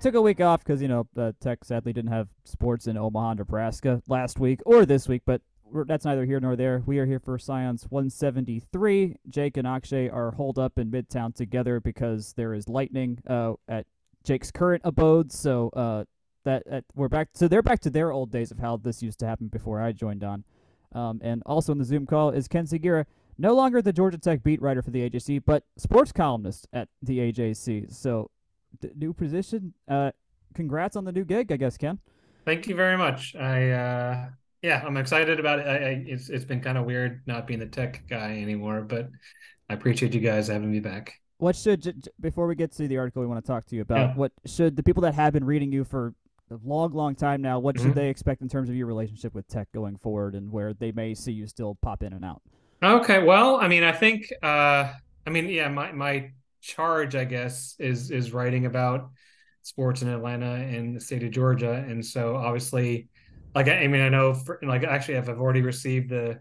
took a week off because you know Tech sadly didn't have sports in Omaha, Nebraska last week or this week, but that's neither here nor there. We are here for Scions 173. Jake and Akshay are holed up in Midtown together because there is lightning uh, at Jake's current abode. So uh, that, we're back. So they're back to their old days of how this used to happen before I joined on. Um, and also in the Zoom call is Ken Sugiura, no longer the Georgia Tech beat writer for the AJC, but sports columnist at the AJC. So d- new position. Uh, congrats on the new gig, I guess, Ken. Thank you very much. I uh, yeah, I'm excited about it. I, I, it's it's been kind of weird not being the tech guy anymore, but I appreciate you guys having me back. What should j- j- before we get to the article we want to talk to you about? Yeah. What should the people that have been reading you for a long, long time now? What Mhm. should they expect in terms of your relationship with tech going forward, and where they may see you still pop in and out? Okay, well, I mean, I think, uh, I mean, yeah, my my charge, I guess, is is writing about sports in Atlanta and the state of Georgia, and so obviously, like, I, I mean, I know, for, like, actually, I've, I've already received the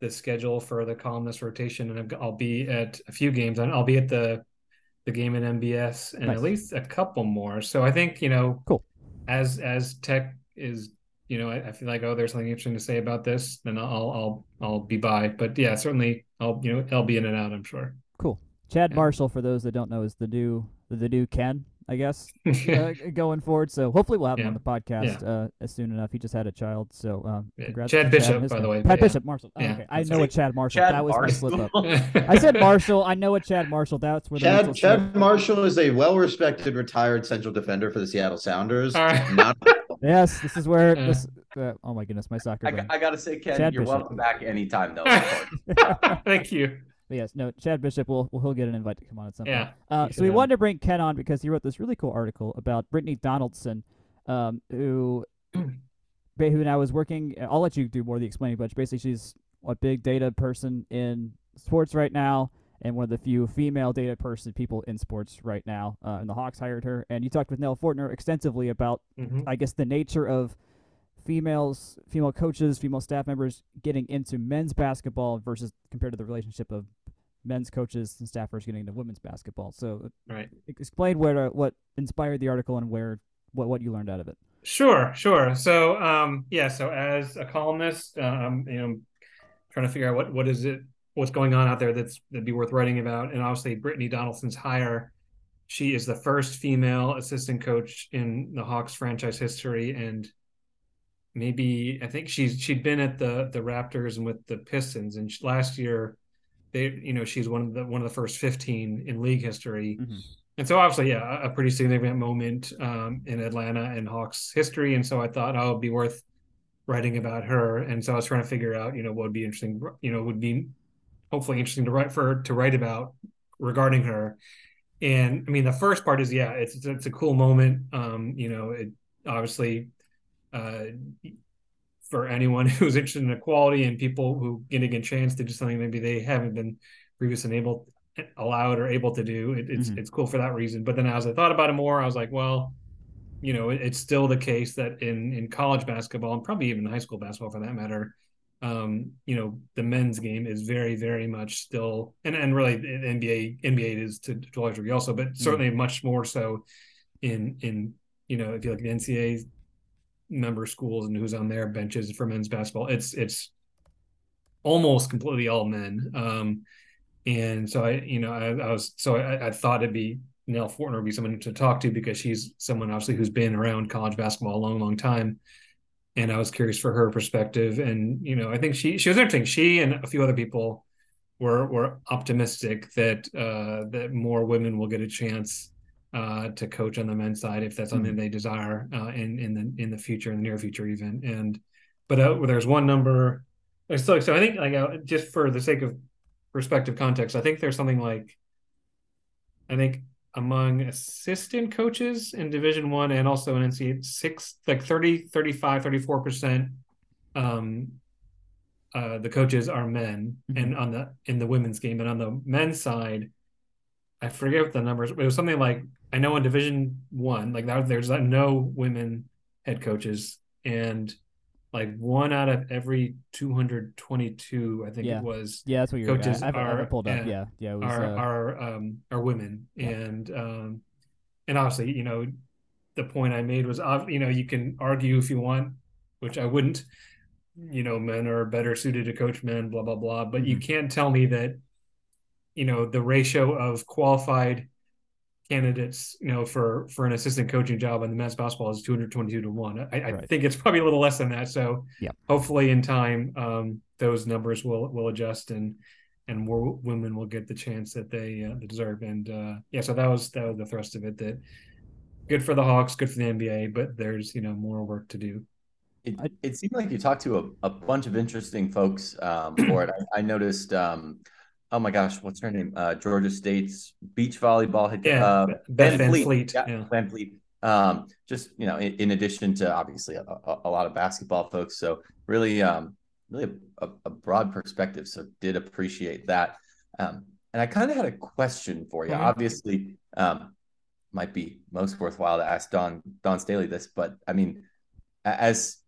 the schedule for the columnist rotation, and I'll be at a few games, and I'll be at the the game in MBS and Nice. at least a couple more. So I think you know, Cool. as as tech is you know, I, I feel like oh, there's something interesting to say about this, then I'll I'll I'll be by. But yeah, certainly I'll you know I'll be in and out. I'm sure. Cool. Chad Yeah. Marshall, for those that don't know, is the new the new Ken, I guess, uh, going forward. So hopefully we'll have him on the podcast uh, as soon enough. He just had a child, so um, Yeah. congrats. Chad to Bishop, and his by the way, but Pat yeah. Bishop, Marshall. Oh, Yeah, okay, I know right. what Chad Marshall. Chad that was my slip up. I said Marshall. I know what Chad Marshall. That's where the mental Chad slip- Chad Marshall is a well-respected retired central defender for the Seattle Sounders. All right. Not Yes, this is where Yeah. this. Uh, oh my goodness, my soccer I. I gotta say, Ken, Chad you're Bishop. welcome back anytime, though. Thank you. But yes, no, Chad Bishop will, will he'll get an invite to come on at some Yeah. point. Uh, so we have wanted to bring Ken on because he wrote this really cool article about Brittni Donaldson, um, who who now is working. I'll let you do more of the explaining, but basically she's a big data person in sports right now, and one of the few female data person people in sports right now. Uh, and the Hawks hired her, and you talked with Nell Fortner extensively about Mhm. I guess the nature of females, female coaches, female staff members getting into men's basketball versus compared to the relationship of men's coaches and staffers getting into women's basketball. So, Right. e- explain where what inspired the article and where what what you learned out of it. Sure, sure. So, um, yeah. So, as a columnist, um, you know, trying to figure out what what is it, what's going on out there that's that'd be worth writing about. And obviously, Brittni Donaldson's hire. She is the first female assistant coach in the Hawks franchise history, and maybe I think she's she'd been at the the Raptors and with the Pistons, and she, last year, they you know she's one of the one of the first fifteen in league history. Mhm. And so obviously, yeah, a pretty significant moment um, in Atlanta and Hawks history. And so I thought, oh, it'd be worth writing about her. And so I was trying to figure out, you know, what would be interesting, you know, would be hopefully interesting to write for to write about regarding her. And I mean, the first part is, yeah, it's it's, it's a cool moment. Um, you know, it obviously uh, for anyone who's interested in equality and people who getting a chance to do something maybe they haven't been previously able allowed or able to do it, it's Mhm. it's cool for that reason but then as i thought about it more i was like well you know it, it's still the case that in in college basketball and probably even high school basketball for that matter um you know the men's game is very very much still and and really nba nba is to, to a large degree also but certainly much more so in in you know if you look at the ncaa member schools and who's on their benches for men's basketball it's it's almost completely all men um and so I, you know, I, I was so I, I thought it'd be Nell Fortner would be someone to talk to because she's someone obviously who's been around college basketball a long, long time. And I was curious for her perspective. And you know, I think she she was interesting. She and a few other people were were optimistic that uh, that more women will get a chance uh, to coach on the men's side if that's something they desire uh, in in the in the future, in the near future, even. And but uh, there's one number. So, so I think like uh, just for the sake of perspective context, I think there's something like I think among assistant coaches in division one and also in NCAA six like 30 35 34 percent um uh the coaches are men Mhm. and on the in the women's game and on the men's side I forget what the numbers it was something like I know in division one like that there's uh, no women head coaches and like one out of every 222 I think Yeah. it was Yeah, that's what you're. Coaches I, I've, I have pulled up. yeah, Yeah, yeah. It was. are uh, are um are women Yeah. and um and obviously you know the point I made was, you know, you can argue if you want, which I wouldn't. You know, men are better suited to coach men, blah blah blah. But you mm-hmm. can't tell me that, you know, the ratio of qualified candidates, you know, for for an assistant coaching job in the men's basketball is 222 to one. I, I right. think it's probably a little less than that. So yeah, hopefully in time, um, those numbers will will adjust and and more women will get the chance that they, uh, deserve. And uh, yeah, so that was that was the thrust of it. That good for the Hawks, good for the NBA, but there's you know more work to do. It, it seemed like you talked to a, a bunch of interesting folks um, for it. I, I noticed um, oh my gosh, what's her name? Uh, Georgia State's beach volleyball head. Yeah, uh, Van, Van Fleet. Fleet. Yeah, yeah. Van Fleet. Um, just you know, in, in addition to obviously a, a, a, lot of basketball folks, so really, um, really a, a broad perspective. So did appreciate that. Um, and I kind of had a question for you. Mm-hmm. Obviously, um, might be most worthwhile to ask Don Dawn Staley this, but I mean, as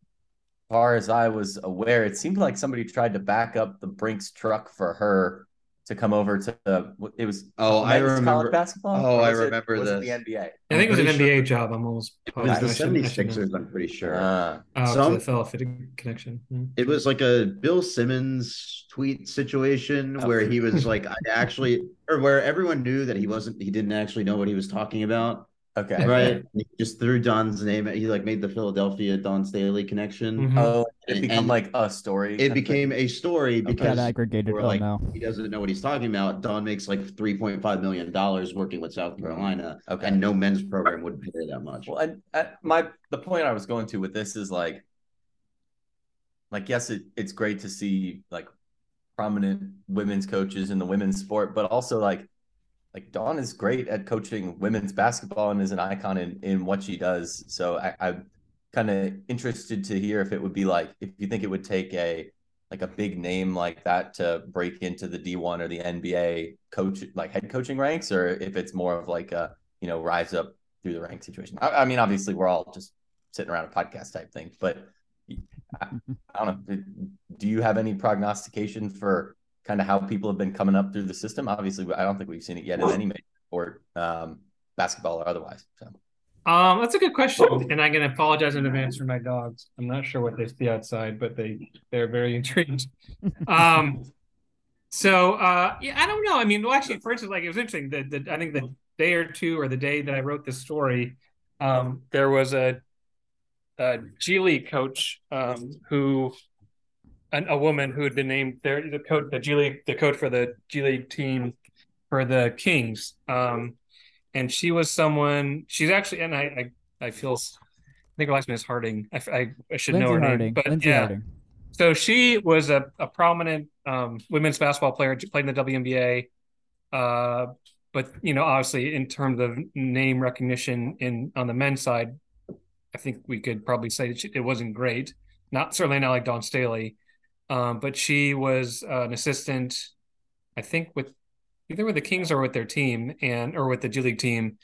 far as I was aware, it seemed like somebody tried to back up the Brinks truck for her to come over to the it was oh I remember basketball. Oh, I remember it, the NBA. I think it was an NBA job. I'm almost it was the 76ers, I'm pretty sure. Uh, oh, Some, the Philadelphia connection. Hmm. It was like a Bill Simmons tweet situation oh. where he was like I actually or where everyone knew that he wasn't he didn't actually know what he was talking about. Okay. Right. He just threw Dawn's name. He like made the Philadelphia Dawn Staley connection. Mm-hmm. Oh, it became like a story. It became a story because aggregated. Oh, like no. he doesn't know what he's talking about. Dawn makes like three point five million dollars working with South Carolina. Okay. And no men's program would pay that much. Well, and, and my the point I was going to with this is like, like yes, it, it's great to see like prominent women's coaches in the women's sport, but also like like Dawn is great at coaching women's basketball and is an icon in, in what she does. So I, I'm kind of interested to hear if it would be like if you think it would take a like a big name like that to break into the D1 or the NBA coach like head coaching ranks, or if it's more of like a you know rise up through the rank situation. I, I mean, obviously we're all just sitting around a podcast type thing, but I, I don't know. Do you have any prognostication for kind of how people have been coming up through the system. Obviously, I don't think we've seen it yet in any major sport, um, basketball or otherwise. So. Um, that's a good question, and I'm going to apologize in advance for my dogs. I'm not sure what they see outside, but they they're very intrigued. Um, so uh, yeah, I don't know. I mean, well, actually, for instance, like it was interesting. that the I think the day or two or the day that I wrote this story, um, there was a, a G League coach um, who an, a woman who had been named there the coach the G League the coach for the G League team for the Kings. Um, and she was someone she's actually and I I, I feel I think her last name is Harding. I, I, I should Lindsey know her Harding. name, but Lindsey yeah. Harding. So she was a, a prominent um, women's basketball player, played in the WNBA. Uh, but you know, obviously, in terms of name recognition in on the men's side, I think we could probably say it wasn't great. Not certainly not like Dawn Staley, um, but she was uh, an assistant, I think, with either with the Kings or with their team and or with the G League team,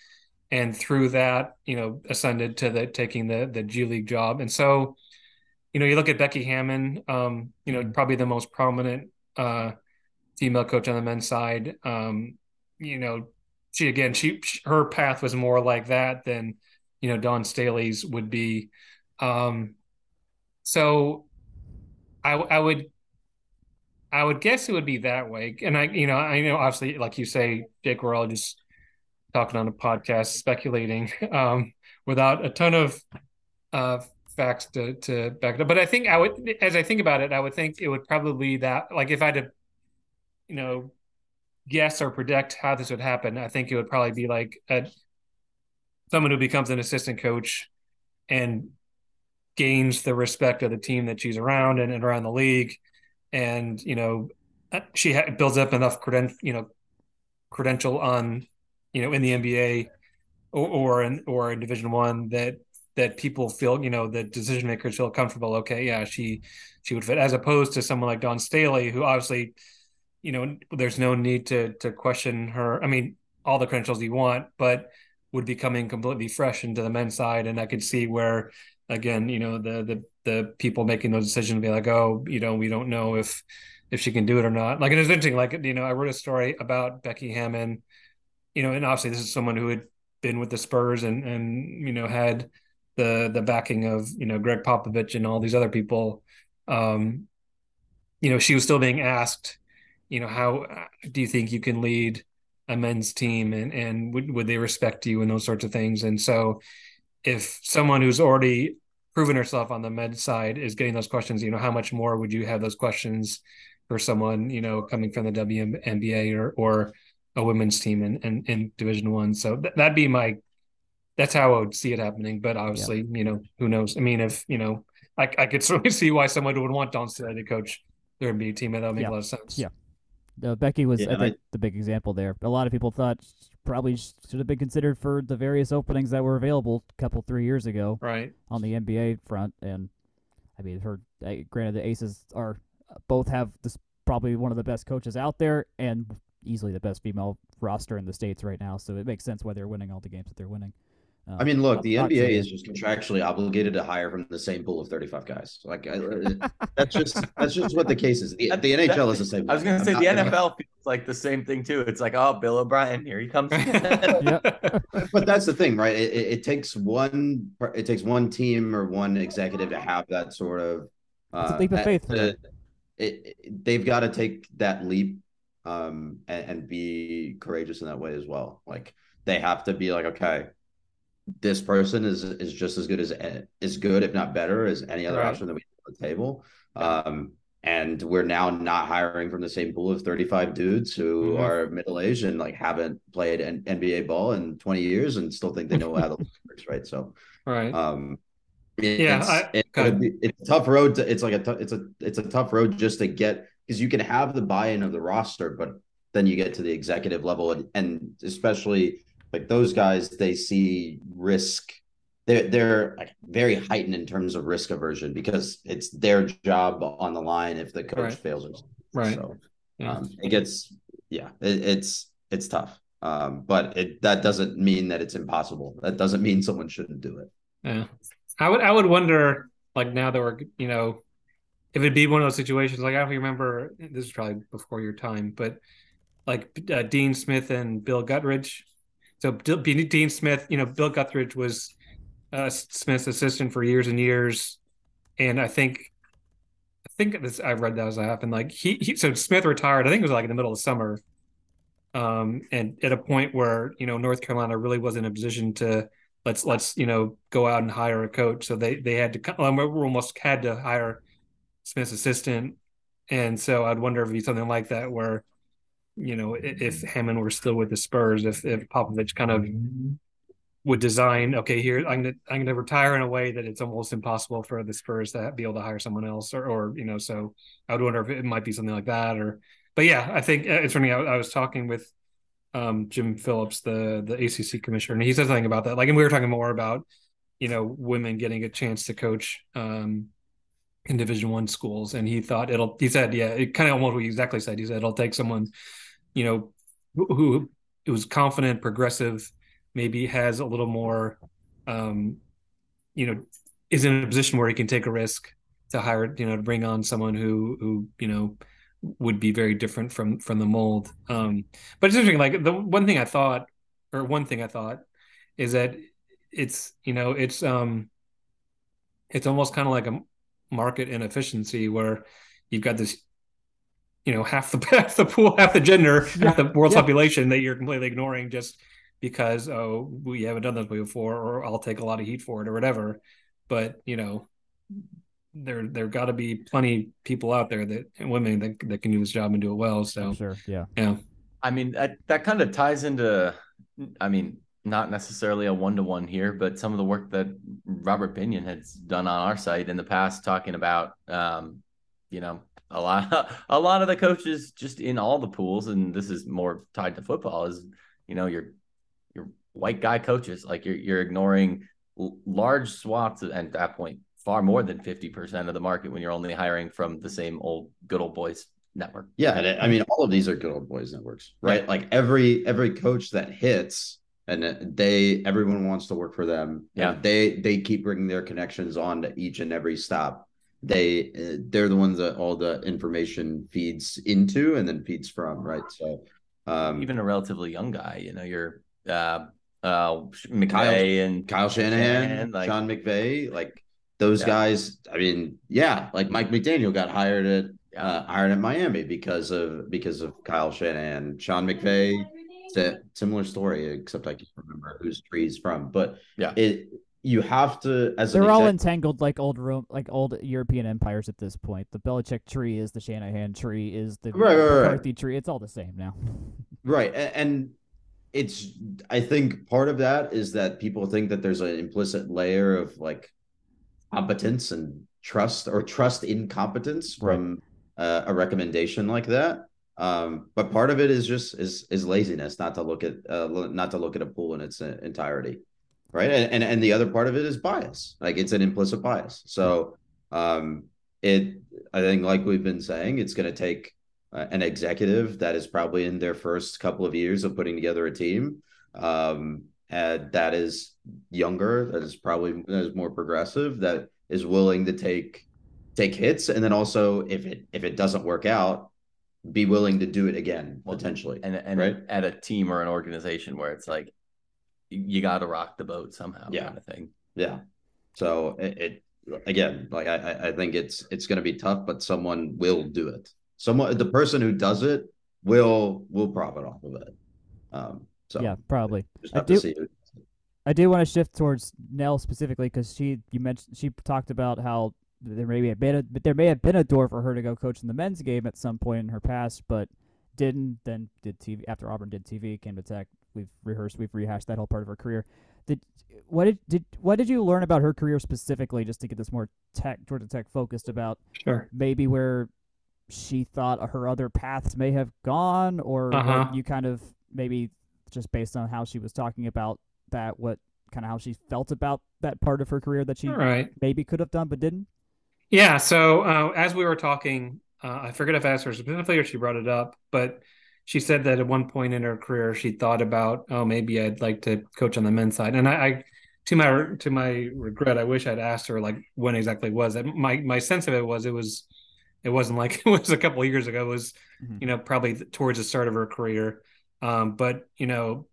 and through that, you know, ascended to the taking the the G League job. And so, you know, you look at Becky Hammon, um, you know, probably the most prominent uh, female coach on the men's side. Um, you know, she again, she her path was more like that than you know Dawn Staley's would be. Um, so I I would I would guess it would be that way. And I you know, I know obviously like you say, Jake, we're all just talking on a podcast, speculating, um, without a ton of uh facts to to back it up. But I think I would as I think about it, I would think it would probably that like if I had to, you know, guess or predict how this would happen, I think it would probably be like a someone who becomes an assistant coach and gains the respect of the team that she's around and, and around the league. And, you know, uh, she ha- builds up enough credential, you know, credential on, you know, in the NBA or, or in, or in division one that, that people feel, you know, that decision makers feel comfortable. Okay. Yeah. She, she would fit as opposed to someone like Dawn Staley, who obviously, you know, there's no need to, to question her. I mean, all the credentials you want, but would be coming completely fresh into the men's side. And I could see where again, you know, the the the people making those decisions be like, oh, you know, we don't know if if she can do it or not. Like it was interesting. Like you know, I wrote a story about Becky Hammon, you know, and obviously this is someone who had been with the Spurs and and you know had the the backing of you know Gregg Popovich and all these other people. Um, you know, she was still being asked, you know, how do you think you can lead a men's team and and would would they respect you and those sorts of things? And so, if someone who's already proven herself on the med side is getting those questions, you know, how much more would you have those questions for someone you know coming from the WNBA or or a women's team in in, in Division One? So th- that'd be my that's how I would see it happening. But obviously, yeah. you know, who knows? I mean, if you know, I, I could certainly see why someone would want Dawn Staley to coach their NBA team. That would make yeah. a lot of sense. Yeah. Uh, Becky was, yeah, I think, I, the big example there. A lot of people thought probably should have been considered for the various openings that were available a couple three years ago, right, on the NBA front. And I mean, her granted the Aces are uh, both have this probably one of the best coaches out there and easily the best female roster in the states right now. So it makes sense why they're winning all the games that they're winning. Um, I mean, look, the NBA is just contractually obligated to hire from the same pool of 35 guys. Like I, that's just that's just what the case is. The, the NHL is the same. I was going to say the NFL gonna... feels like the same thing too. It's like, oh, Bill O'Brien, here he comes. but that's the thing, right? It, it, it, takes one it takes one team or one executive to have that sort of uh, leap of faith. it, it, they've got to take that leap um, and, and be courageous in that way as well. Like they have to be like, okay this person is is just as good as as good, if not better, as any other right. option that we have on the table. Um, and we're now not hiring from the same pool of 35 dudes who mm-hmm. are middle aged and like haven't played an NBA ball in 20 years and still think they know how the works, right? So, right. Um, it, yeah, it's, I, be, it's a tough road. To, it's like a t- it's a it's a tough road just to get because you can have the buy in of the roster, but then you get to the executive level and, and especially like those guys they see risk they're they're like very heightened in terms of risk aversion because it's their job on the line if the coach right. fails or something. right so yeah. um, it gets yeah it, it's it's tough um, but it that doesn't mean that it's impossible that doesn't mean someone shouldn't do it yeah i would i would wonder like now that we're you know if it'd be one of those situations like i don't remember this is probably before your time but like uh, dean smith and bill guthridge so Dean Smith, you know, Bill Guthridge was uh, Smith's assistant for years and years, and I think, I think this I read that as I happened. Like he, he, so Smith retired. I think it was like in the middle of summer, um, and at a point where you know North Carolina really wasn't in a position to let's let's you know go out and hire a coach. So they they had to almost had to hire Smith's assistant, and so I'd wonder if it'd be something like that where you know, if Hammon were still with the Spurs, if if Popovich kind of would design, okay, here I'm gonna I'm gonna retire in a way that it's almost impossible for the Spurs to be able to hire someone else, or or you know, so I would wonder if it might be something like that, or but yeah, I think uh, it's funny. I, I was talking with um, Jim Phillips, the the ACC commissioner, and he said something about that. Like, and we were talking more about you know women getting a chance to coach um, in Division One schools, and he thought it'll. He said, yeah, it kind of almost what exactly said. He said it'll take someone you know, who, who was confident, progressive, maybe has a little more, um, you know, is in a position where he can take a risk to hire, you know, to bring on someone who, who, you know, would be very different from from the mold. Um, but it's interesting. Like the one thing I thought, or one thing I thought, is that it's you know it's um it's almost kind of like a market inefficiency where you've got this you know half the half the pool, half the gender, yeah. half the world's yeah. population that you're completely ignoring just because oh we haven't done this before, or I'll take a lot of heat for it or whatever. But you know, there there got to be plenty people out there that women that that can do this job and do it well. So sure, yeah, yeah. I mean that that kind of ties into, I mean, not necessarily a one to one here, but some of the work that Robert Pinion has done on our site in the past, talking about, um, you know, a lot a lot of the coaches just in all the pools and this is more tied to football is you know your your white guy coaches like you're you're ignoring large swaths and at that point far more than 50% of the market when you're only hiring from the same old good old boys network. Yeah and i mean all of these are good old boys networks right? Yeah. like every every coach that hits and they everyone wants to work for them yeah. they they keep bringing their connections on to each and every stop they uh, they're the ones that all the information feeds into and then feeds from right so um even a relatively young guy you know you're uh uh, McVay and Kyle Shanahan, Shanahan, like- Sean McVay, like those Yeah. guys. I mean, yeah, like Mike McDaniel got hired at uh, hired at Miami because of because of Kyle Shanahan. Sean McVay, it's a similar story, except I can't remember whose tree he's from. But Yeah. it you have to as They're all exec- entangled like old Rome, like old European empires at this point. The Belichick tree is the Shanahan tree, is the Right, right, right. McCarthy tree. It's all the same now. Right. And it's, I think part of that is that people think that there's an implicit layer of like competence and trust or trust in competence Right. from uh, a recommendation like that. Um, but part of it is just is is laziness, not to look at uh, not to look at a pool in its uh, entirety, right? And, and and the other part of it is bias, like it's an implicit bias. So um, it, I think, like we've been saying, it's going to take uh, an executive that is probably in their first couple of years of putting together a team um, and that is younger, that is probably that is more progressive, that is willing to take take hits, and then also if it if it doesn't work out, be willing to do it again Well, potentially. and and Right. at a team or an organization where it's like you got to rock the boat somehow, Yeah. kind of thing. Yeah. So it, it again, like I I- I think it's it's going to be tough, but someone will do it. Someone the person who does it will will profit off of it. Um. So yeah, probably. just I have to do- see. who- I do want to shift towards Nell specifically because she you mentioned she talked about how there may have been a but there may have been a door for her to go coach in the men's game at some point in her past, but didn't. Then did TV after Auburn did TV, came to Tech. We've rehearsed, we've rehashed that whole part of her career. Did what did did what did you learn about her career specifically, just to get this more Tech Georgia Tech focused about Sure. maybe where she thought her other paths may have gone, or Uh-huh. you kind of maybe just based on how she was talking about that, what kind of how she felt about that part of her career that she right. maybe could have done but didn't. Yeah. So uh, as we were talking, uh, I forget if I asked her specifically or she brought it up, but she said that at one point in her career she thought about, oh, maybe I'd like to coach on the men's side. And I, I to my to my regret, I wish I'd asked her like when exactly was it. My my sense of it was it was it wasn't like it was a couple of years ago. It was Mhm. you know probably towards the start of her career. Um, but you know,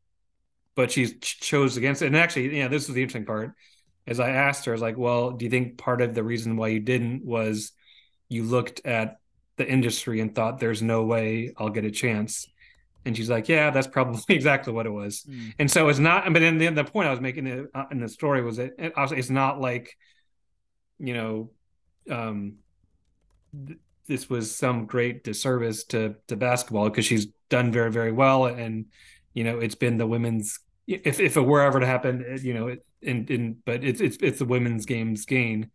but she ch- chose against it. And actually, yeah, this was the interesting part. As I asked her, I was like, "Well, do you think part of the reason why you didn't was you looked at the industry and thought there's no way I'll get a chance?" And she's like, "Yeah, that's probably exactly what it was." And so it's not. But then the, the point I was making in, uh, in the story was that it, it's not like, you know, um, th- this was some great disservice to to basketball because she's done very very well, and you know it's been the women's. If if it were ever to happen, it- you know, it, in in but it's it's it's the women's games gain,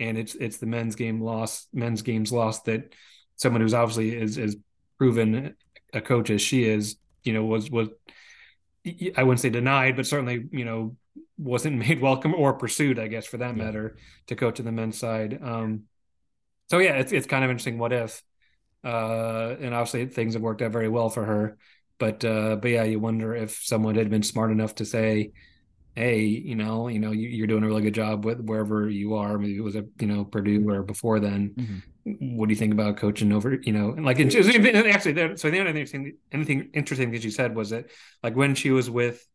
and it's it's the men's game loss, men's games lost that someone who's obviously is is proven a coach as she is, you know, was was I wouldn't say denied, but certainly, you know, wasn't made welcome or pursued, I guess, for that Yeah. matter, to coach on the men's side. Um, so yeah, it's it's kind of interesting. What if? Uh, and obviously things have worked out very well for her, but uh, but yeah, you wonder if someone had been smart enough to say, "Hey, you know, you know, you, you're doing a really good job with wherever you are. Maybe it was at you know Purdue or before then. Mhm. What do you think about coaching over? You know, and like and was- actually, there, so the only thing anything interesting that she said was that like when she was with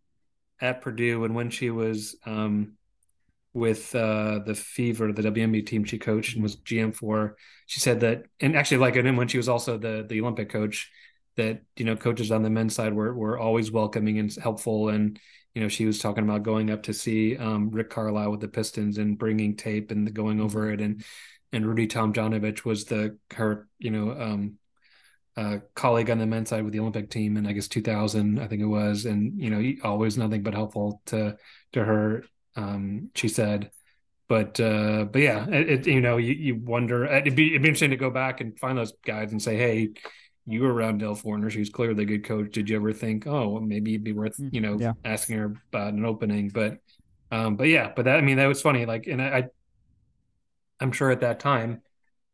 at Purdue and when she was um, with uh, the Fever, the WNBA team she coached and was GM for, she said that, and actually like, and then when she was also the the Olympic coach, that you know coaches on the men's side were were always welcoming and helpful, and you know she was talking about going up to see um, Rick Carlisle with the Pistons and bringing tape and going over it, and and Rudy Tomjanovich was the her you know um, uh, colleague on the men's side with the Olympic team in I guess 2000 I think it was. And you know always nothing but helpful to to her um, she said. But uh, but yeah it, it you know you, you wonder it'd be it'd be interesting to go back and find those guys and say hey you were around Nell Fortner she was clearly a good coach did you ever think oh well, maybe it'd be worth you know yeah. asking her about an opening but um but yeah but that I mean that was funny like and I, I I'm sure at that time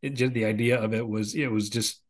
it just the idea of it was it was just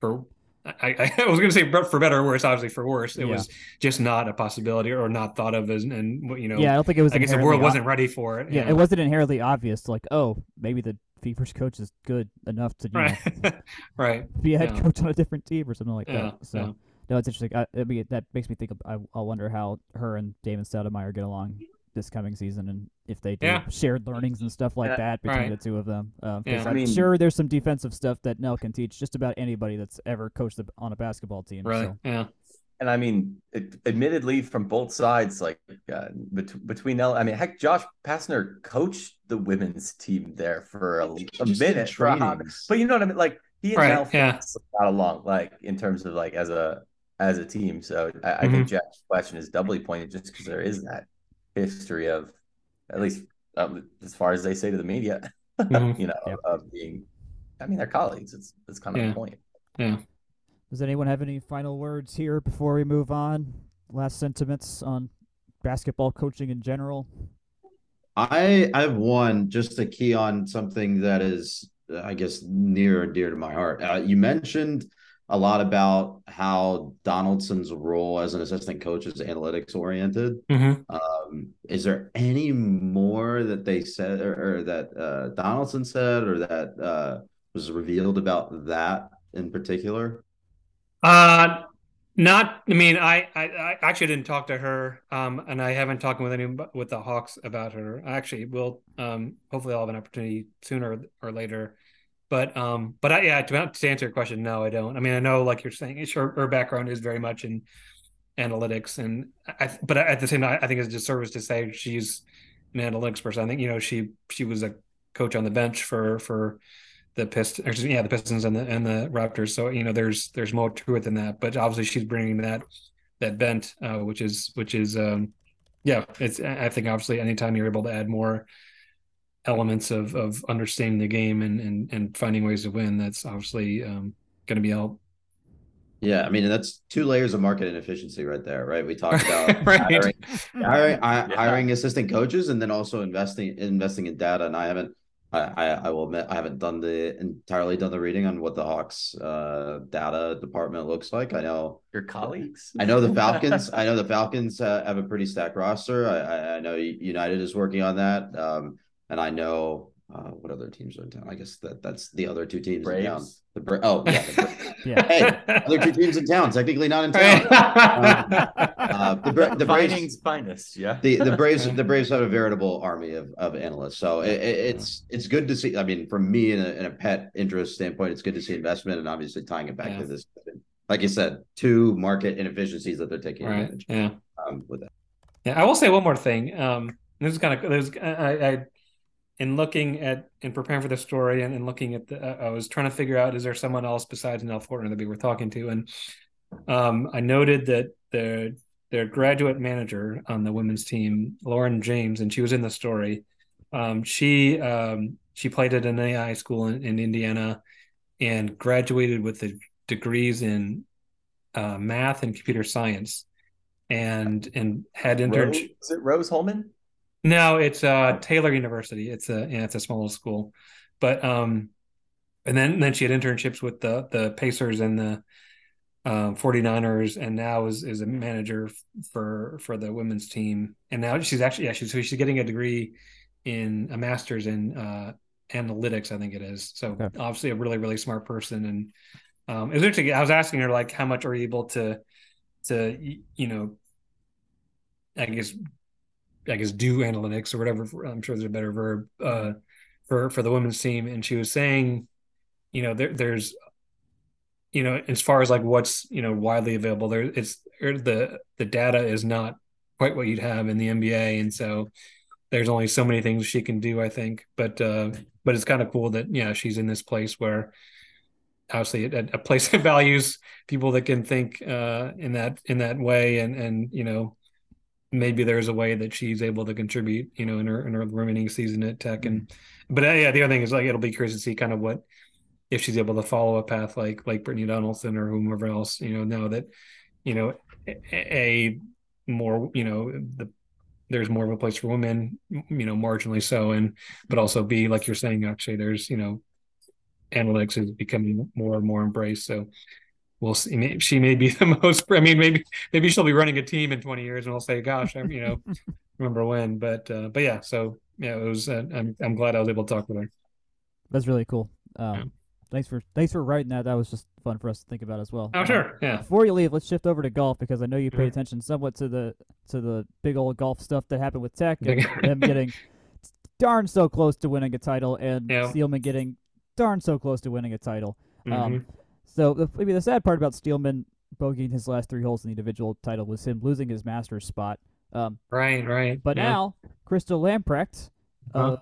for I, I was going to say for better or worse, obviously for worse. It Yeah. was just not a possibility or not thought of as, and you know, yeah, I don't think it was. I guess the world ob- wasn't ready for it. Yeah, it wasn't inherently obvious. Like, oh, maybe the Fever's coach is good enough to you know, right, right. be a head Yeah. coach on a different team or something like Yeah, that. So, no, it's interesting. I, I mean, that makes me think. Of, I, I wonder how her and Damon Stoudemire get along this coming season, and if they do Yeah. shared learnings and stuff like Yeah, that between right. the two of them. Um, 'cause Yeah. I I'm mean- sure there's some defensive stuff that Nell can teach just about anybody that's ever coached on a basketball team. Really? So. Yeah. And I mean, it, admittedly, from both sides, like uh, bet- between L, I mean, heck, Josh Pastner coached the women's team there for a, a minute, for a but you know what I mean. Like he and Right, Nell yeah. got along, like in terms of like as a as a team. So I, I Mm-hmm. think Jack's question is doubly pointed just because there is that history of, at least um, as far as they say to the media, Mhm. you know, Yeah. of being. I mean, they're colleagues. It's it's kind of Yeah. the point. Does anyone have any final words here before we move on? Last sentiments on basketball coaching in general. I I have one just to key on something that is, I guess, near and dear to my heart. Uh, you mentioned a lot about how Donaldson's role as an assistant coach is analytics oriented. hmm Um, is there any more that they said or, or that uh, Donaldson said or that uh, was revealed about that in particular? Uh, not. I mean, I, I, I actually didn't talk to her, um, and I haven't talked with any with the Hawks about her. I actually will. Um, hopefully, I'll have an opportunity sooner or later. But um, but I, yeah, to, to answer your question, no, I don't. I mean, I know, like you're saying, her, her background is very much in analytics, and I. But at the same time, I think it's a disservice to say she's an analytics person. I think you know she she was a coach on the bench for for the Pistons, yeah, the Pistons and the and the Raptors. So you know, there's there's more to it than that. But obviously, she's bringing that that bent, uh, which is which is um, yeah. It's I think obviously anytime you're able to add more elements of of understanding the game and and and finding ways to win, that's obviously um, going to be help. Yeah, I mean, that's two layers of market inefficiency right there, right? We talked about right. hiring, hiring, Yeah. hiring assistant coaches and then also investing investing in data. And I haven't, I, I, I will admit, I haven't done the entirely done the reading on what the Hawks uh, data department looks like. I know, Your colleagues. I know the Falcons. I know the Falcons uh, have a pretty stacked roster. I, I, I know United is working on that, um, and I know uh, what other teams are in town. I guess that that's the other two teams in town. Braves. The Bra- oh yeah, the Bra- Yeah. hey, other two teams in town. Technically not in town. Uh, the Bra- the Braves, Fining's finest, yeah. the the Braves the Braves have a veritable army of, of analysts. So it, it- it's it's good to see. I mean, from me in a, in a pet interest standpoint, it's good to see investment and obviously tying it back Yeah. to this. Like you said, two market inefficiencies that they're taking right. advantage Yeah. um, with that. Yeah, I will say one more thing. Um, this is kind of there's I, I in looking at in preparing for the story and, and looking at the I was trying to figure out is there someone else besides Nell Fortner that we were talking to, and um, I noted that their their graduate manager on the women's team, Lauren James, and she was in the story. Um, she um, she played at an AI school in, in Indiana and graduated with the degrees in uh, math and computer science, and and had internship. is it Rose-Hulman? No, it's uh Taylor University. It's a yeah, it's a small school. But um and then then she had internships with the the Pacers and the um 49ers and now is is a manager for for the women's team. And now she's actually yeah, she's so she's getting a degree in a master's in uh analytics, I think it is. So Okay. obviously a really, really smart person. And um it was interesting. I was asking her like how much are you able to to you know I guess I guess do analytics or whatever. I'm sure there's a better verb uh, for for the women's team. And she was saying, you know, there, there's, you know, as far as like what's you know widely available, there it's er, the the data is not quite what you'd have in the NBA, and so there's only so many things she can do. I think, but uh, but it's kind of cool that yeah, she's in this place where obviously a, a place that values people that can think uh, in that in that way, and and you know maybe there's a way that she's able to contribute, you know, in her in her remaining season at Tech. And but uh, yeah, the other thing is like it'll be curious to see kind of what if she's able to follow a path like like Brittni Donaldson or whomever else, you know, now that you know a, more you know the there's more of a place for women, you know, marginally so, and but also be like you're saying, actually, there's you know, analytics is becoming more and more embraced. So we'll see. May- She may be the most. I mean, maybe maybe she'll be running a team in 20 years, and we'll say, "Gosh, I'm you know, remember when?" But uh, but yeah. So yeah, it was. Uh, I'm I'm glad I was able to talk with her. That's really cool. Um, Yeah. Thanks for thanks for writing that. That was just fun for us to think about as well. Oh, Uh, sure. Yeah. Before you leave, let's shift over to golf because I know you paid Mhm. attention somewhat to the to the big old golf stuff that happened with Tech and them getting darn so close to winning a title, and Yeah. Steelman getting darn so close to winning a title. Mhm. Um, so the, maybe the sad part about Steelman bogeying his last three holes in the individual title was him losing his Masters spot. Um, right. Right. but yeah. now Christo Lamprecht, Huh? uh,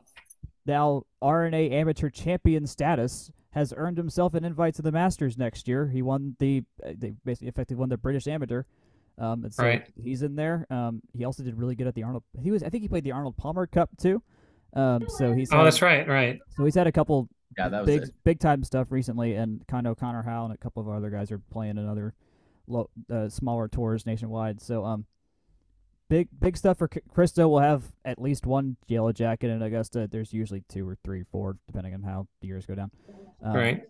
now R&A amateur champion status, has earned himself an invite to the Masters next year. He won the uh, they basically effectively won the British Amateur. Um, and so Right. he's in there. Um, he also did really good at the Arnold. He was I think he played the Arnold Palmer Cup too. Um, so he's Oh, had, that's right. Right. so he's had a couple Yeah, that was big it. big time stuff recently, and kind of Connor Howe and a couple of other guys are playing in other low, uh, smaller tours nationwide. So um, big big stuff for K- We'll have at least one yellow jacket in Augusta. There's usually two or three, four, depending on how the years go down. Um, right.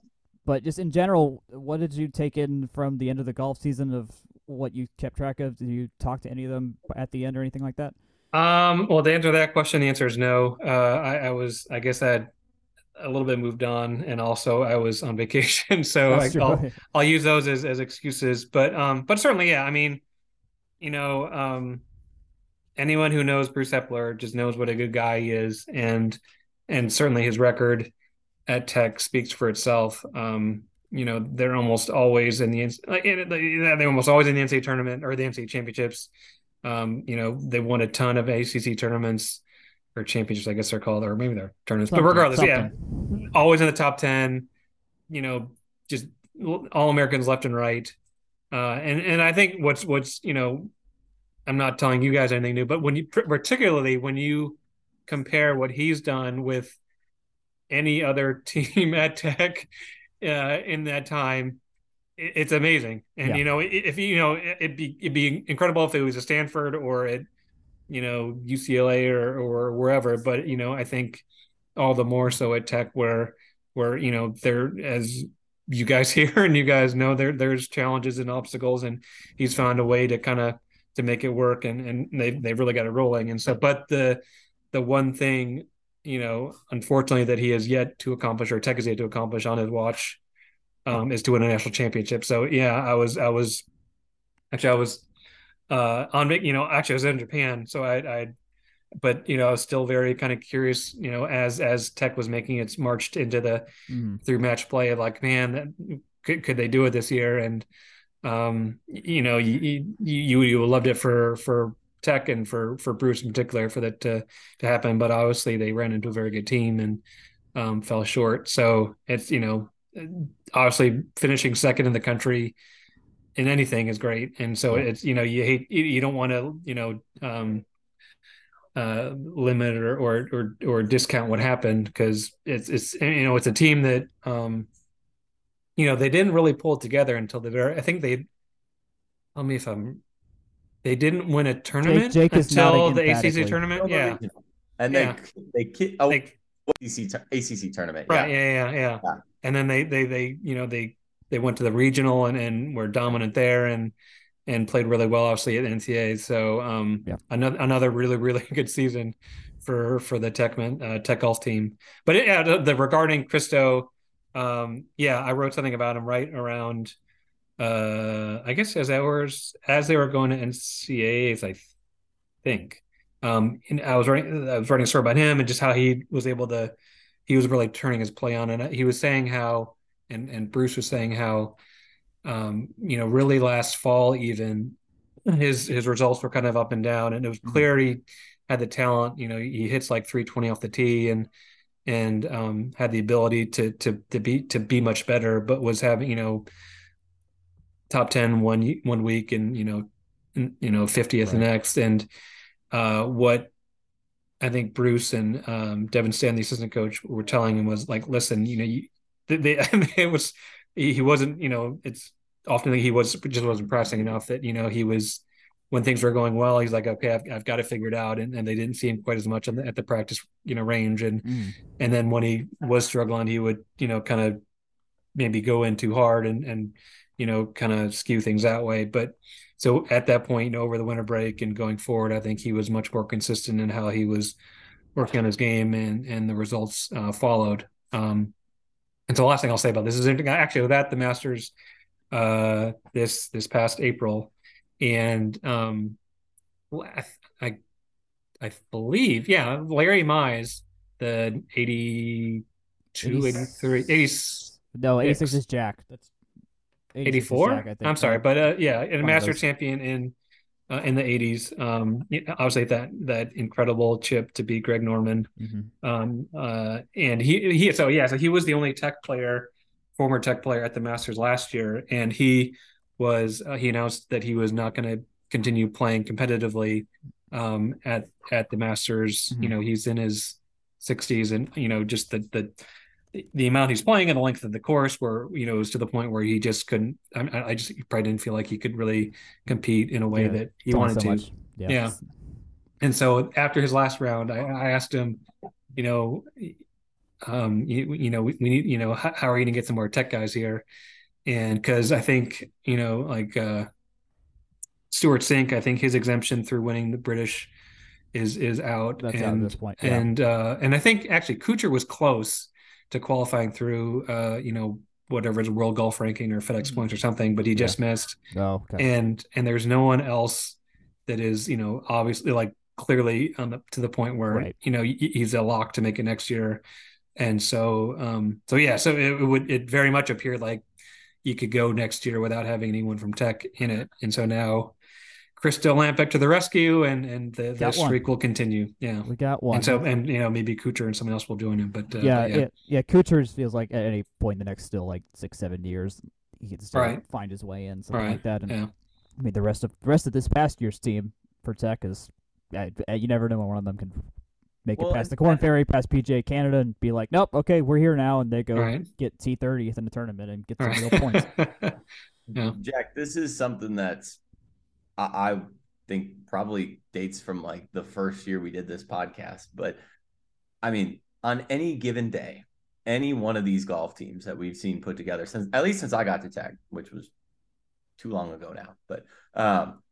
But just in general, what did you take in from the end of the golf season of what you kept track of? Did you talk to any of them at the end or anything like that? Um, well, to answer that question, the answer is no. Uh, I, I was, I guess, I had a little bit moved on, and also I was on vacation, so I, I'll, I'll use those as, as excuses. But, um, but certainly, yeah. I mean, you know, um, anyone who knows Bruce Heppler just knows what a good guy he is, and and certainly his record at Tech speaks for itself. Um, you know, they're almost always in the like in- they're almost always in the NCAA tournament or the NCAA championships. Um, you know, they won a ton of ACC tournaments or championships, I guess they're called, or maybe they're tournaments. Something- but regardless, yeah, always in the top 10 you know just all americans left and right uh and and i think what's what's you know i'm not telling you guys anything new but when you particularly when you compare what he's done with any other team at tech uh in that time it, it's amazing and Yeah. you know if you know it- it'd be it'd be incredible if it was a stanford or at you know ucla or or wherever but you know i think all the more so at tech where where you know there as you guys hear and you guys know there there's challenges and obstacles and he's found a way to kind of to make it work and and they they've really got it rolling and so but the the one thing you know unfortunately that he has yet to accomplish or tech has yet to accomplish on his watch um is to win a national championship. So yeah i was i was actually i was uh on you know actually i was in japan so i i but you know i was still very kind of curious you know as as tech was making its march into the Mhm. through match play of like man that, could, could they do it this year and um you know you you you loved it for for tech and for for bruce in particular for that to to happen but obviously they ran into a very good team and um fell short so it's you know obviously finishing second in the country in anything is great and so Yeah. it's you know you hate you, you don't want to you know um uh limit or or or, or discount what happened because it's it's you know it's a team that um you know they didn't really pull it together until the very i think they tell me if i'm they didn't win a tournament Jake is until the acc tournament yeah And Yeah. they they oh like ACC ACC tournament. right Yeah. yeah. Yeah, yeah Yeah. and then they they they you know they they went to the regional and and were dominant there and and played really well obviously at ncaa so um Yeah. another another really really good season for for the techman uh, tech golf team. But yeah the, the regarding christo um yeah i wrote something about him right around uh i guess as hours as they were going to ncaa's i think. Um and i was writing i was writing a story about him and just how he was able to he was really turning his play on. And he was saying how and and bruce was saying how um you know really last fall even his his results were kind of up and down and it was Mhm. clear he had the talent you know he hits like 320 off the tee and and um had the ability to to to be to be much better but was having you know top 10 one one week and you know and, you know 50th the Right. next and uh what I think Bruce and um, Devin Stan, the assistant coach, were telling him was like, listen, you know, you, they, it was he, he wasn't, you know, it's often he was just wasn't pressing enough that you know he was when things were going well, he's like, okay, I've, I've got it figured out, and, and they didn't see him quite as much the, at the practice, you know, range, and Mhm. and then when he was struggling, he would, you know, kind of maybe go in too hard and and you know, kind of skew things that way, but. So at that point, you know, over the winter break and going forward, I think he was much more consistent in how he was working on his game, and and the results uh, followed. Um, and so the last thing I'll say about this is actually with that the Masters uh, this this past April, and um, I I believe yeah, Larry Mize, the 82, 83, 80, no, 86 is Jack. That's 84. I'm sorry, but uh, yeah, and a master champion in uh, in the 80s. Um, obviously that that incredible chip to beat Greg Norman. Mm-hmm. Um, uh, and he he so yeah, so he was the only tech player, former tech player at the Masters last year, and he was uh, he announced that he was not going to continue playing competitively um, at at the Masters. Mm-hmm. You know, he's in his 60s, and you know, just the the the amount he's playing and the length of the course where you know it was to the point where he just couldn't I, I just probably didn't feel like he could really compete in a way yeah, that he wanted so to yeah. yeah. and so after his last round I, I asked him you know um you, you know we, we, need you know how, how are you gonna get some more tech guys here and because I think you know like uh Stewart Cink I think his exemption through winning the British is is out That's and out at this point. Yeah. and uh and I think actually Kuchar was close to qualifying through, uh, you know, whatever is world golf ranking or FedEx mm-hmm. points or something, but he just yeah. missed. Oh, okay. And and there's no one else that is, you know, obviously like clearly on the to the point where right. you know he's a lock to make it next year. And so, um, so yeah, so it, it would it very much appeared like you could go next year without having anyone from Tech in it. And so now Christo Lamprecht to the rescue, and and the, the streak will continue. Yeah, we got one. And so, and you know, maybe Kuchar and someone else will join him. But uh, yeah, but yeah, yeah, yeah. Kuchar feels like at any point in the next still like six, seven years, he can still right. find his way in something right. like that. And yeah. I mean, the rest of the rest of this past year's team for Tech is, uh, you never know when one of them can make well, it past the Korn Ferry, past PGA Canada, and be like, nope, okay, we're here now, and they go right. get T thirtieth in the tournament and get some right. real points. yeah. Jack, this is something that's I, I think probably dates from like the first year we did this podcast. But I mean, on any given day, any one of these golf teams that we've seen put together since at least since I got to tech, which was too long ago now. But um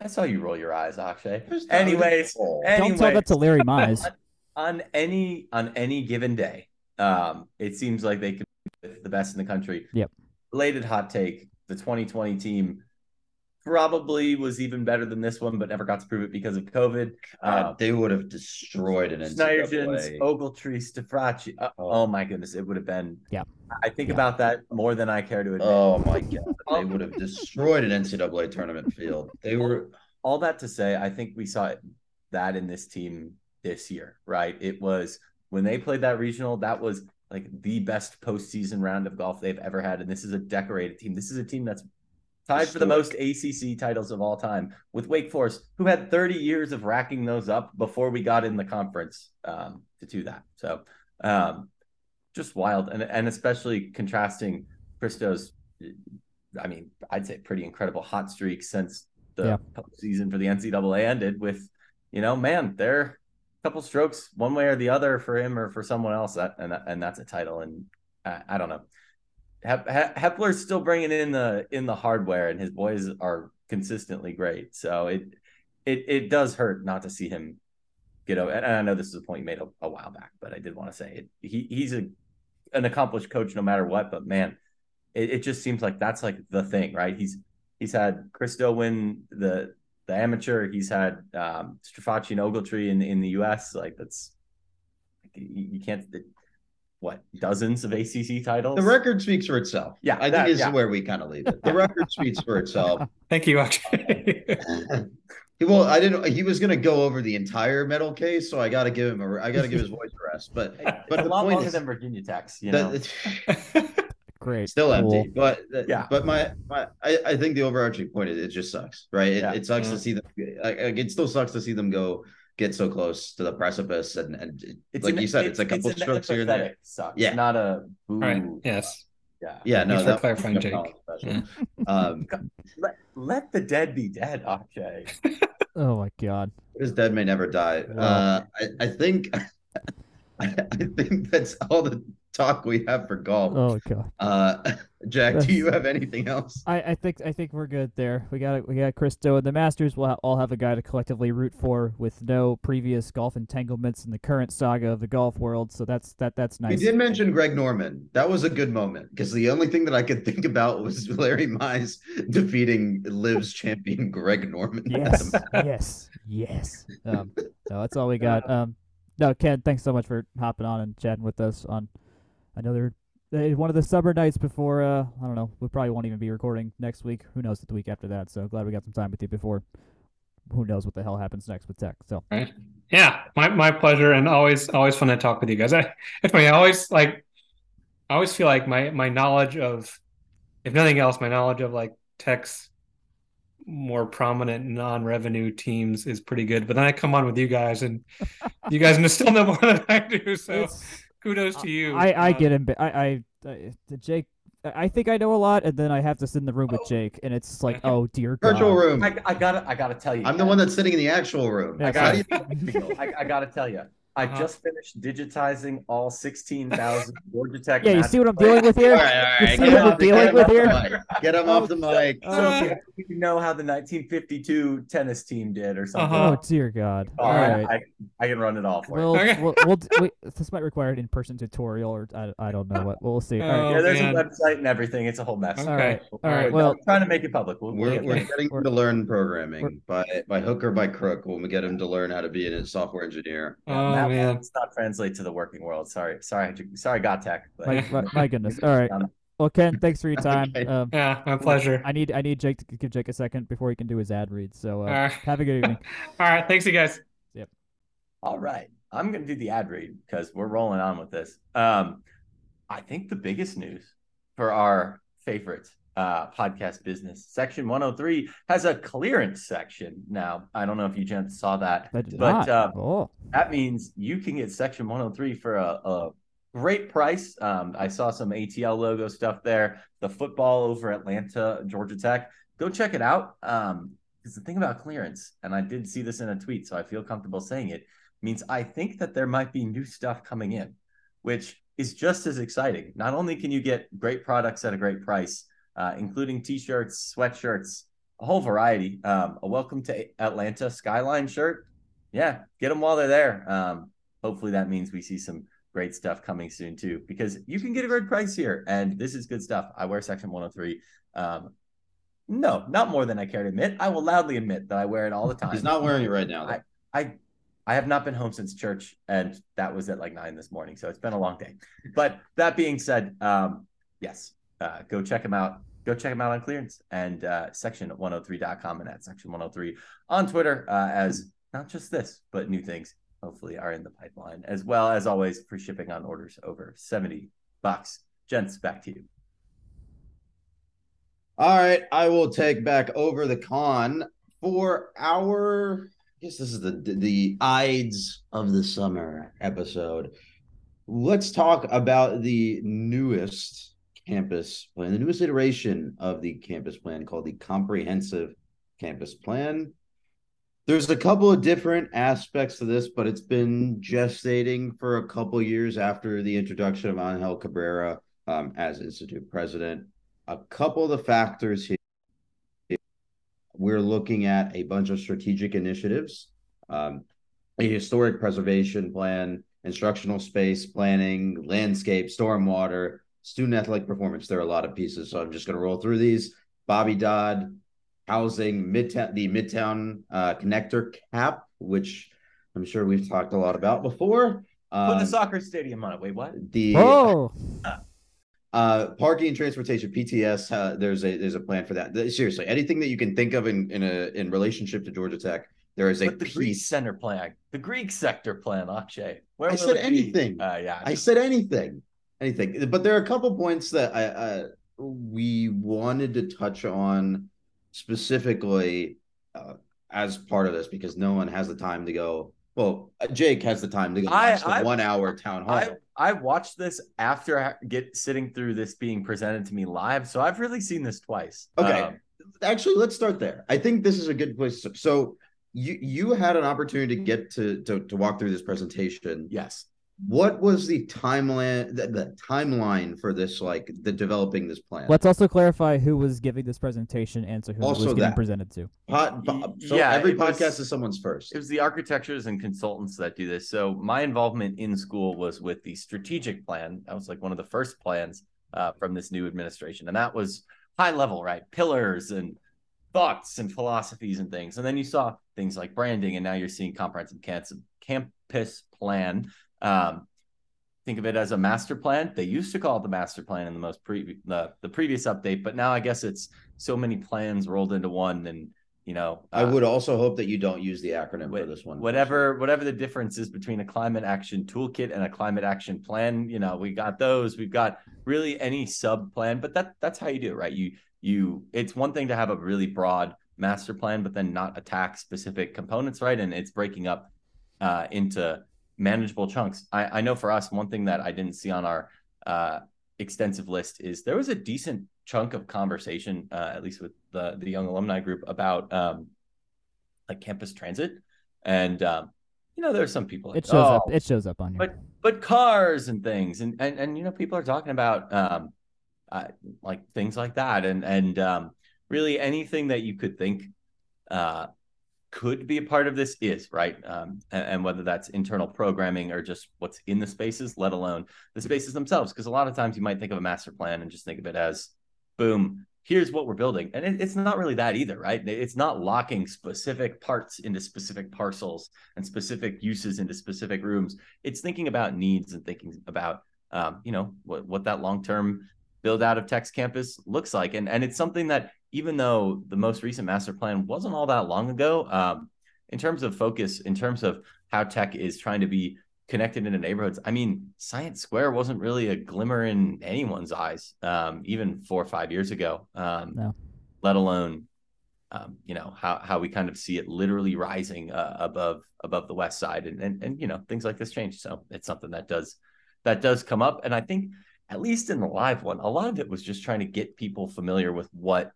I saw you roll your eyes, Akshay. Anyways, anyways, don't tell that to Larry Mize. On, on any on any given day, um, it seems like they could be the best in the country. Yep. Related hot take: the 2020 team probably was even better than this one, but never got to prove it because of COVID. Uh, they would have destroyed an Schniederjans, Ogletree, Strafaci. Uh, oh. oh. my goodness, it would have been. Yeah. I think yeah. about that more than I care to admit. Oh my god, they would have destroyed an NCAA tournament field. They were. All that to say, I think we saw that in this team this year, right? It was when they played that regional, that was like the best postseason round of golf they've ever had. And this is a decorated team. This is a team that's tied for the most ACC titles of all time with Wake Forest, who had 30 years of racking those up before we got in the conference um, to do that. So um, just wild, and and especially contrasting Christo's, I mean, I'd say pretty incredible hot streak since the yeah. season for the NCAA ended with, you know, man, there a couple strokes one way or the other for him or for someone else, that, and and that's a title, and I, I don't know. Heppler's still bringing in the in the hardware, and his boys are consistently great. So it it it does hurt not to see him get over. And I know this is a point you made a, a while back, but I did want to say it. He he's a an accomplished coach no matter what. But man, it, it just seems like that's like the thing, right? He's he's had Christo win the the amateur. He's had um, Strafaci and Ogletree in in the U.S. Like that's you, you can't what dozens of ACC titles. The record speaks for itself. Yeah, I that, think is yeah. where we kind of leave it. The record speaks for itself. Thank you, actually. well, I didn't. He was going to go over the entire medal case, so I got to give him a. I got to give his voice a rest. But but a lot longer is, than Virginia Tech's. You know. Great. Still cool. empty, but uh, yeah. But my, my I, I think the overarching point is it just sucks, right? It, yeah. it sucks yeah. to mm. see them. Like, it still sucks to see them go get so close to the precipice and and it's like an, you said it's, it's a couple it's strokes here and there. sucks. yeah. not a right. Yes. Yeah. Yeah no that, clarifying jake. yeah. um let, let the dead be dead Akshay. oh my god. His dead may never die. Wow. uh i i think I, I think that's all the talk we have for golf. Oh god. Uh, Jack, do you have anything else? I, I think I think we're good there. We got we got Christo and the Masters. We'll ha- all have a guy to collectively root for with no previous golf entanglements in the current saga of the golf world. So that's that that's nice. We did mention Greg Norman. That was a good moment because the only thing that I could think about was Larry Mize defeating Liv's champion Greg Norman. Yes, yes, yes. Um, no, that's all we got. Um, no, Ken, thanks so much for hopping on and chatting with us on another one of the summer nights before. Uh, I don't know. We probably won't even be recording next week. Who knows the week after that? So glad we got some time with you before. Who knows what the hell happens next with tech? So Right. Yeah, my, my pleasure, and always always fun to talk with you guys. I, it's funny. I always like. I always feel like my my knowledge of, if nothing else, my knowledge of like tech's more prominent non-revenue teams is pretty good. But then I come on with you guys, and you guys still know more than I do. So It's- kudos to you. I I Uh, get him. I I, I the Jake. I think I know a lot, and then I have to sit in the room with Oh. Jake, and it's like, oh dear God. Virtual room. I, I gotta I gotta tell you. I'm the one that's sitting in the actual room. Yeah, I got you- I, I gotta tell you. I Uh-huh. just finished digitizing all 16,000 Georgia Tech. Yeah, you see what I'm dealing with here? right, all You see Get what him we're off- dealing get with off the here? mic. Get him off the mic. So Uh, if you- you know how the 1952 tennis team did or something. Uh-huh. Oh dear God. All All right, right. I, I can run it all for We'll, Okay. we'll, we'll, d- we, this might require an in-person tutorial, or I, I don't know what. We'll see. All Oh, Yeah, there's man. a website and everything. It's a whole mess. Okay. All right. All right. We're Well, trying to make it public. We'll, we'll We're, we're getting We're- to learn programming by by hook or by crook. When we get him to learn how to be a software engineer. Oh that man. does not translate to the working world. Sorry, sorry, sorry, got tech. But my, my, my goodness. All right. Well, Ken, thanks for your time. Okay. Um, Yeah, my pleasure. I need I need Jake to give Jake a second before he can do his ad read. So uh, All right. have a good evening. All right. Thanks, you guys. Yep. All right. I'm going to do the ad read because we're rolling on with this. Um, I think the biggest news for our favorite uh, podcast business, Section 103, has a clearance section. Now, I don't know if you gents saw that. But, uh, oh, That means you can get Section 103 for a, a great price. Um, I saw some ATL logo stuff there. The football over Atlanta, Georgia Tech. Go check it out. Um, because the thing about clearance, and I did see this in a tweet, so I feel comfortable saying it, means I think that there might be new stuff coming in, which is just as exciting. Not only can you get great products at a great price, uh, including t-shirts, sweatshirts, a whole variety. Um, a welcome to Atlanta skyline shirt. Yeah, get them while they're there. Um, hopefully that means we see some great stuff coming soon too, because you can get a great price here, and this is good stuff. I wear Section 103. Um, no, not more than I care to admit. I will loudly admit that I wear it all the time. He's not wearing it right now. though. I I have not been home since church, and that was at like nine this morning, so it's been a long day. But that being said, um, yes, uh, go check them out. Go check them out on clearance and uh, section103.com and at section 103 on Twitter. Uh, as not just this, but new things hopefully are in the pipeline, as well as always for shipping on orders over 70 bucks. Gents, back to you. All right, I will take back over the con for our. I guess this is the the Ides of the Summer episode. Let's talk about the newest campus plan, the newest iteration of the campus plan called the Comprehensive Campus Plan. There's a couple of different aspects to this, but it's been gestating for a couple years after the introduction of Angel Cabrera um, as institute president a couple of the factors here. We're looking at a bunch of strategic initiatives, um, a historic preservation plan, instructional space planning, landscape, stormwater, student athletic performance. There are a lot of pieces, so I'm just going to roll through these. Bobby Dodd, housing, midtown, the Midtown uh, connector cap, which I'm sure we've talked a lot about before. Put Um, a soccer stadium on it. Wait, what? the oh, uh, parking and transportation (PTS). Uh, there's a there's a plan for that. Th- Seriously, anything that you can think of in in a in relationship to Georgia Tech, there is a But the Greek center plan, the Greek sector plan, Akshay. Where I said anything. Uh, yeah, I said anything, anything. But there are a couple points that I uh, we wanted to touch on specifically uh, as part of this because no one has the time to go. Well, Jake has the time to go I- watch the I- one hour town hall. I I watched this after I get sitting through this being presented to me live, so I've really seen this twice. Okay. Um, actually let's start there i think this is a good place to, so you you had an opportunity to get to, to to walk through this presentation yes. What was the timeline the, the timeline for this like the developing this plan Let's also clarify who was giving this presentation and so who Also was getting presented to. Pod, so yeah, every it was- podcast is someone's first It was the architectures and consultants that do this. So my involvement in school was with the strategic plan. That was like one of the first plans uh, from this new administration, and that was high level, right? Pillars and thoughts and philosophies and things. And then you saw things like branding, and now you're seeing comprehensive campus plan. Um, think of it as a master plan. They used to call it the master plan in the most pre the, the previous update, but now I guess it's so many plans rolled into one, and you know, i uh, would also hope that you don't use the acronym Wh- for this one. whatever whatever the difference is between a climate action toolkit and a climate action plan you know we got those. We've got really any sub plan but that that's how you do it right? You you it's one thing to have a really broad master plan but then not attack specific components right? And it's breaking up uh, into manageable chunks I, I know for us one thing that i didn't see on our uh, extensive list is there was a decent chunk of conversation uh, at least with the the young alumni group about um, like campus transit and um, you know there's some people like, It shows up. "Oh, It shows up on here. but but cars and things and and and you know people are talking about um uh, like things like that and and um really anything that you could think uh could be a part of this is right? Um and, and whether that's internal programming or just what's in the spaces let alone the spaces themselves. Because a lot of times you might think of a master plan and just think of it as boom here's what we're building. And it, it's not really that either right? It's not locking specific parts into specific parcels and specific uses into specific rooms. It's thinking about needs and thinking about um, you know what, what that long-term build out of Tech's campus looks like. And and it's something that even though the most recent master plan wasn't all that long ago um, in terms of focus in terms of how tech is trying to be connected into neighborhoods i mean science square wasn't really a glimmer in anyone's eyes um, even four or five years ago um, No. let alone um, you know how how we kind of see it literally rising uh, above above the west side and, and and you know things like this change so it's something that does that does come up and i think at least in the live one a lot of it was just trying to get people familiar with what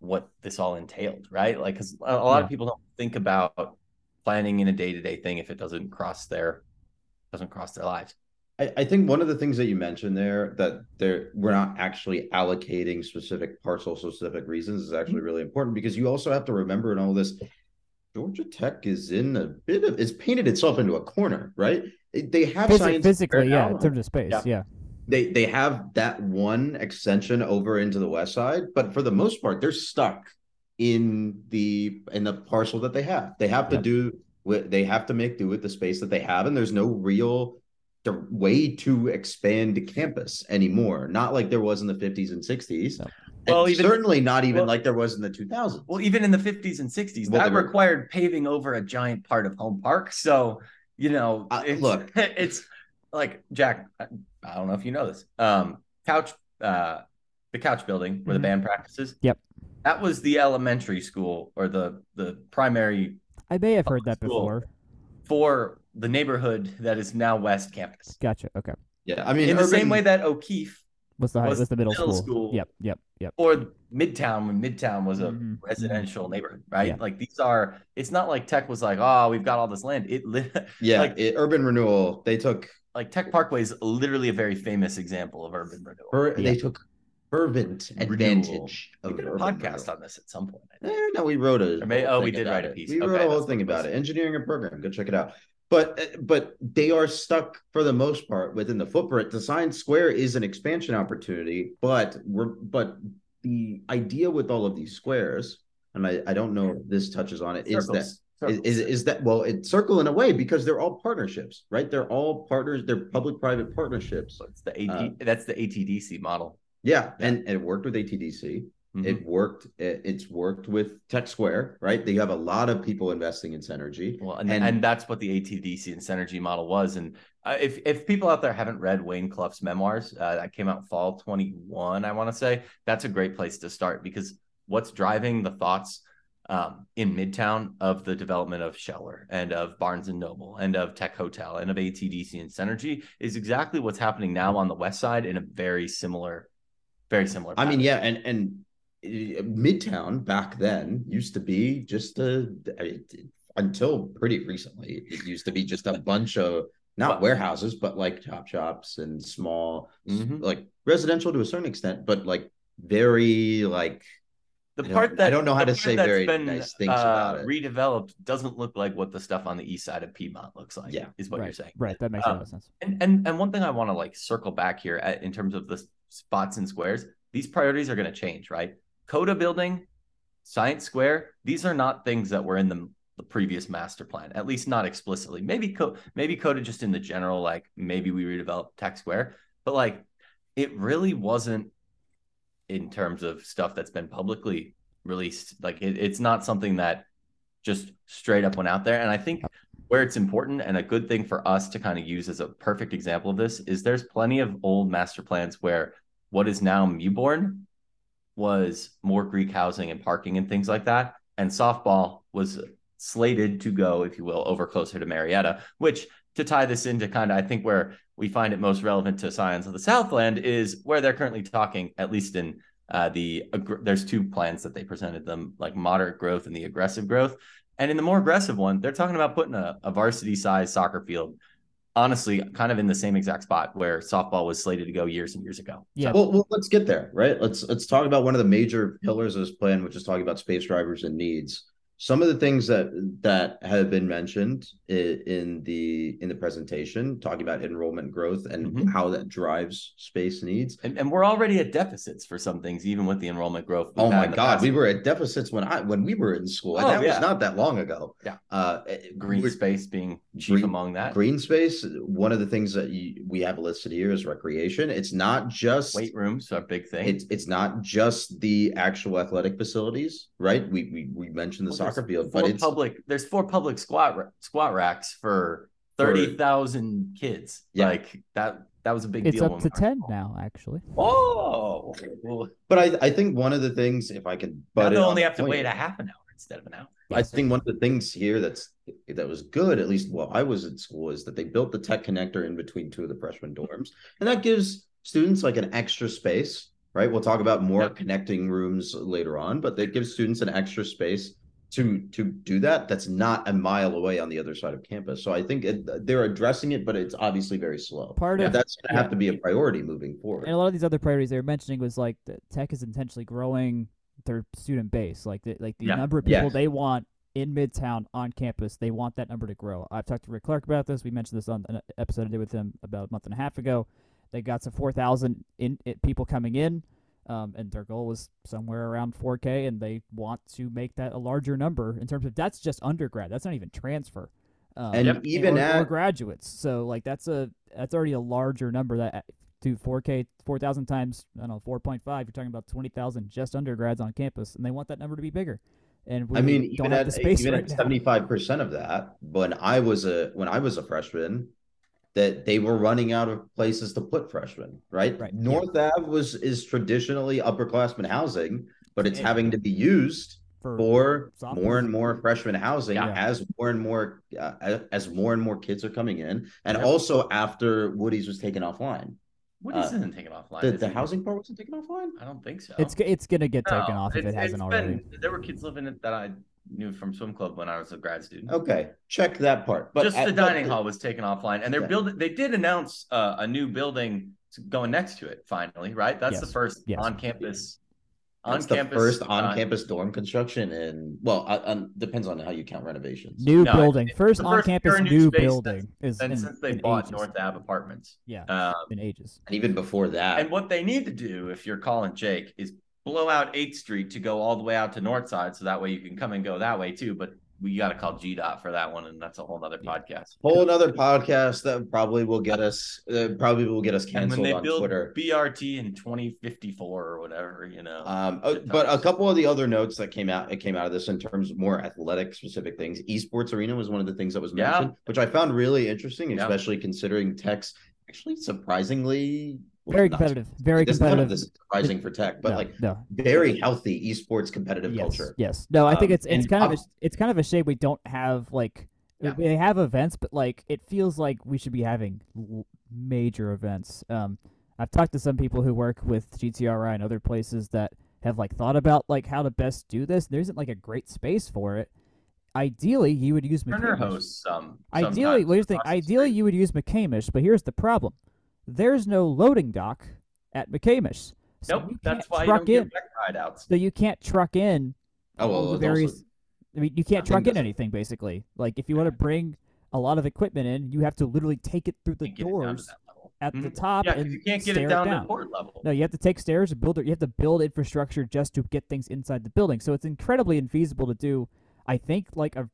what this all entailed right like because a, a lot Yeah. of people don't think about planning in a day-to-day thing if it doesn't cross their doesn't cross their lives I, I think one of the things that you mentioned there that there we're not actually allocating specific parcel specific reasons is actually really important because you also have to remember in all this Georgia Tech is in a bit of it's painted itself into a corner, right? It- They have Physi- science physically, yeah, in terms of space, Yeah. yeah. They they have that one extension over into the west side, but for the most part, they're stuck in the in the parcel that they have. They have to do with they have to make do with the space that they have, and there's no real the way to expand the campus anymore. Not like there was in the 50s and 60s. No. And Well, even- certainly not even well- like there was in the 2000s. Well, even in the 50s and 60s, Well, that they were- required paving over a giant part of Home Park. So, you know, Uh, it's, look. it's like Jack. I I don't know if you know this. Um, couch, uh, the couch building where Mhm. the band practices. Yep. That was the elementary school or the the primary I may have heard that before. for the neighborhood that is now West Campus. Gotcha. Okay. yeah, I mean, In the same way that O'Keefe Was the high, Was was the middle, middle school. school. Yep. Yep. Yep. or Midtown when Midtown was a Mhm, residential neighborhood, right? Yeah. Like these are. It's not like Tech was like, oh, we've got all this land. It li- yeah, like- it- urban renewal. They took like Tech Parkway is literally a very famous example of urban renewal. fer- Yeah. they took fervent Renewal. advantage we of did a urban podcast renewal. on this at some point. Eh, no, we wrote a. May- oh, we did write a it. piece. We wrote a whole thing about it. Engineering a program. Go check it out. But uh, but they are stuck for the most part within the footprint. The Science Square is an expansion opportunity, but we're but the idea with all of these squares, and I, I don't know if this touches on it, is that Is, is is that well it's circle in a way because they're all partnerships right they're all partners they're public-private partnerships it's the AT. Uh, that's the ATDC model. yeah, Yeah. And, and it worked with atdc Mhm. it worked it, it's worked with tech square right they have a lot of people investing in synergy Well, and, and- and that's what the ATDC and Synergy model was. And uh, if if people out there haven't read Wayne Clough's memoirs, uh, that came out fall twenty one, I want to say that's a great place to start because what's driving the thoughts um, in Midtown of the development of Scheller and of Barnes and Noble and of Tech Hotel and of ATDC and Synergy is exactly what's happening now on the West Side in a very similar, very similar. i mean yeah and and uh, midtown back then used to be just a until pretty recently it used to be just a bunch of not But- warehouses, but like chop shops and small, Mhm. like residential to a certain extent, but like very like The I don't- part I don't know how to say very been, nice things uh, about it. Redeveloped doesn't look like what the stuff on the east side of Piedmont looks like. Yeah. is what right, you're saying. Right. That makes a Um, lot of sense. And and and one thing I want to like circle back here at, in terms of the spots and squares, these priorities are going to change, right? Coda building, Science Square, these are not things that were in the, the previous master plan, at least not explicitly. Maybe Co- maybe Coda just in the general, like maybe we redevelop Tech Square, but like it really wasn't in terms of stuff that's been publicly released. Like it, it's not something that just straight up went out there. And I think where it's important and a good thing for us to kind of use as a perfect example of this is there's plenty of old master plans where what is now Mewborn was more Greek housing and parking and things like that. And softball was slated to go, if you will, over closer to Marietta, which to tie this into kind of, I think where we find it most relevant to Scions of the Southland is where they're currently talking, at least in uh, the, aggr- there's two plans that they presented them, like moderate growth and the aggressive growth. And in the more aggressive one, they're talking about putting a, a varsity size soccer field, honestly, kind of in the same exact spot where softball was slated to go years and years ago. Yeah. Well, well, let's get there, right? Let's let's talk about one of the major pillars of this plan, which is talking about space drivers and needs. Some of the things that that have been mentioned in the in the presentation, talking about enrollment growth and Mhm. how that drives space needs. And, and we're already at deficits for some things, even with the enrollment growth. Oh my God, we were at deficits when I when we were in school, and Oh, that yeah. was not that long ago. Yeah. uh, green space being chief Green- among that. Green space. One of the things that you, we have listed here is recreation. It's not just Weight rooms are a big thing. It's it's not just the actual athletic facilities, right? We we, we mentioned the Well, soccer field, but it's public. There's four public squat squat racks for thirty thousand kids. Yeah. Like that. That was a big It's deal. up to we were- 10 now, actually. Oh, but I I think one of the things, if I can, now but they only have to wait a half an hour instead of an hour. I think one of the things here that's that was good, at least while I was at school, is that they built the tech connector in between two of the freshman dorms, and that gives students like an extra space, right? We'll talk about more Yep. connecting rooms later on, but that gives students an extra space to to do that. That's not a mile away on the other side of campus. So I think it, they're addressing it, but it's obviously very slow. Part Yeah, of that's going to yeah. have to be a priority moving forward. and a lot of these other priorities they were mentioning was like that tech is intentionally growing their student base like the, like the Yeah. number of people Yes. they want in midtown on campus they want that number to grow i've talked to rick clark about this we mentioned this on an episode i did with him about a month and a half ago they got some 4000 in it, people coming in um, and their goal was somewhere around 4k and they want to make that a larger number in terms of that's just undergrad that's not even transfer um, And Yep. even or, or graduates. So like that's a that's already a larger number that to 4K 4,000 times I don't know 4.5. You're talking about 20,000 just undergrads on campus, and they want that number to be bigger. And we I mean, don't even have at the space even right at seventy five percent of that, when I was a when I was a freshman, that they were running out of places to put freshmen. Right, Right, yeah. North Ave was is traditionally upperclassmen housing, but it's Yeah. having to be used for for more and more freshman housing Yeah. as more and more uh, as- as more and more kids are coming in, and Yep. also after Woody's was taken offline. What Uh, isn't taken offline? The, the housing part wasn't taken offline. I don't think so. it's it's gonna get taken No, off if it hasn't it's already. been- there were kids living it that I knew from swim club when I was a grad student. Okay, check that part. But Just at- the but dining hall was taken offline, and they're Yeah. building. They did announce uh, a new building going next to it. Finally, right? That's the first Yes. on-campus. That's On-campus. the first uh, on-campus dorm construction, and well, uh, um, depends on how you count renovations. New No, building, it's first the on first campus new new building is And in, since they bought ages. North Ave Apartments, Yeah, um, in ages. And even before that, and what they need to do, if you're calling Jake, is blow out Eighth Street to go all the way out to North Side, so that way you can come and go that way too. But we got to call GDOT for that one, and that's a whole other podcast. whole another podcast that probably will get us, uh, probably will get us And when canceled they on build Twitter. BRT in 2054 or whatever, you know. Um, uh, but a couple of the other notes that came out, it came out of this in terms of more athletic specific things. Esports arena was one of the things that was Yeah. mentioned, which I found really interesting, Yeah. especially considering tech's actually surprisingly Very not- competitive. Very This, none of competitive. this is surprising for tech, but no, like no. very healthy esports competitive yes, culture. Yes. No, I think Um, it's it's and kind of a, it's kind of a shame we don't have like Yeah. we have events, but like it feels like we should be having major events. Um, I've talked to some people who work with GTRI and other places that have like thought about like how to best do this. There isn't like a great space for it. ideally you would use Turner hosts some. Ideally, sometimes what do you think? Ideally, you would use McCamish, but here's the problem: there's no loading dock at McCamish. So Nope, you that's can't why you truck don't in. get wreck ride outs. So you can't truck in. Oh, well, it's various. also- I mean, you can't I truck in anything basically. Like if you want to bring a lot of equipment in, you have to literally take it through the Can't get it down to doors that level. at the Mhm. top Yeah, 'cause and you can't get stare it down down. to court level. No, you have to take stairs and build it. You have to build infrastructure just to get things inside the building. So it's incredibly infeasible to do. I think like a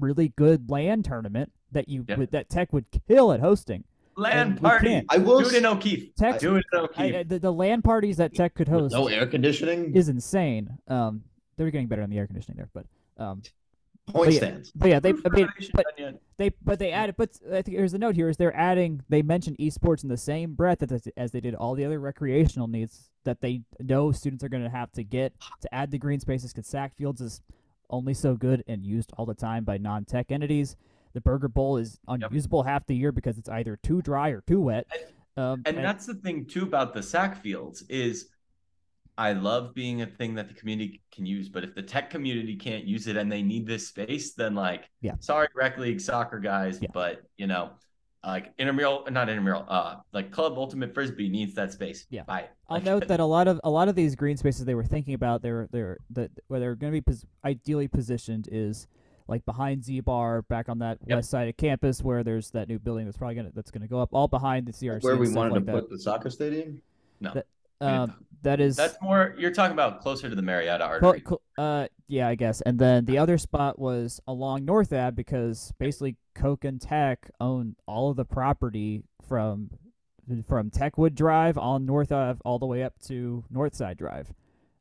really good LAN tournament that you Yeah. would, that Tech would kill at hosting. LAN and we party. I will Do it in O'Keefe. Tech, Do it in O'Keefe. I- the, the LAN parties that Tech could with host no air conditioning. is insane. Um, they're getting better on the air conditioning there, but um, point yeah, stands. but yeah, they Roof I mean, but done yet? they but they added. But I think here's the note here: is they're adding. They mentioned esports in the same breath as, as they did all the other recreational needs that they know students are going to have to get to add the green spaces. Because SAC Fields is only so good and used all the time by non-tech entities. The Burger Bowl is unusable half the year because it's either too dry or too wet. Um, And that's the thing too about the SAC fields is I love being a thing that the community can use, but if the tech community can't use it and they need this space, then like Yeah. sorry rec league soccer guys, Yeah. but you know, like intramural not intramural, uh like club ultimate frisbee needs that space. Yeah. Bye. I'll note that a lot of a lot of these green spaces they were thinking about they're they're that where they're going to be pos- ideally positioned is like behind Z Bar back on that Yep. west side of campus where there's that new building that's probably gonna that's gonna go up all behind the CRC Where we stuff wanted like to that. put the soccer stadium. no. that- Um, that is That's more you're talking about closer to the Marietta clo- artery. clo- uh yeah I guess and then the other spot was along North Ave because basically Coke and Tech own all of the property from from Techwood Drive on North Ave all the way up to Northside Drive.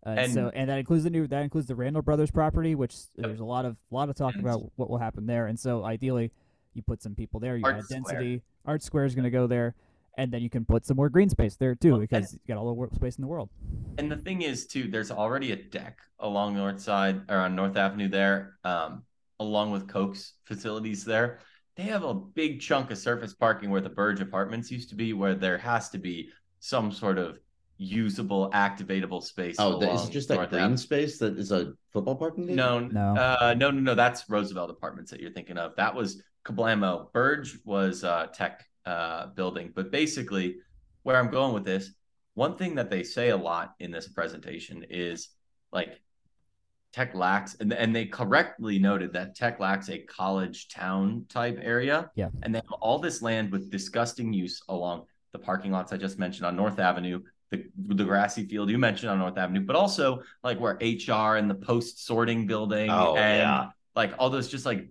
Uh, and so And- that includes the new that includes the Randall Brothers property, which Yep. there's a lot of lot of talk about what will happen there. And so ideally, you put some people there. You Art add Square. density. Art Square is going to go there, and then you can put some more green space there too Well, because you got all the space in the world. And the thing is, too, there's already a deck along North Side or on North Avenue there, um, along with Coke's facilities there. They have a big chunk of surface parking where the Burge Apartments used to be, where there has to be some sort of usable, activatable space. Oh, that, is it just that North green Ave. space that is a football parking deck? No, No. uh, no, no, no. That's Roosevelt Apartments that you're thinking of. That was Kablamo. Burge was uh, tech uh, building, but basically, where I'm going with this, one thing that they say a lot in this presentation is like tech lacks, and and they correctly noted that tech lacks a college town type area. Yeah. and they have all this land with disgusting use along the parking lots I just mentioned on North Avenue, the the grassy field you mentioned on North Avenue, but also like where HR and the post sorting building Oh, and yeah. like all those just like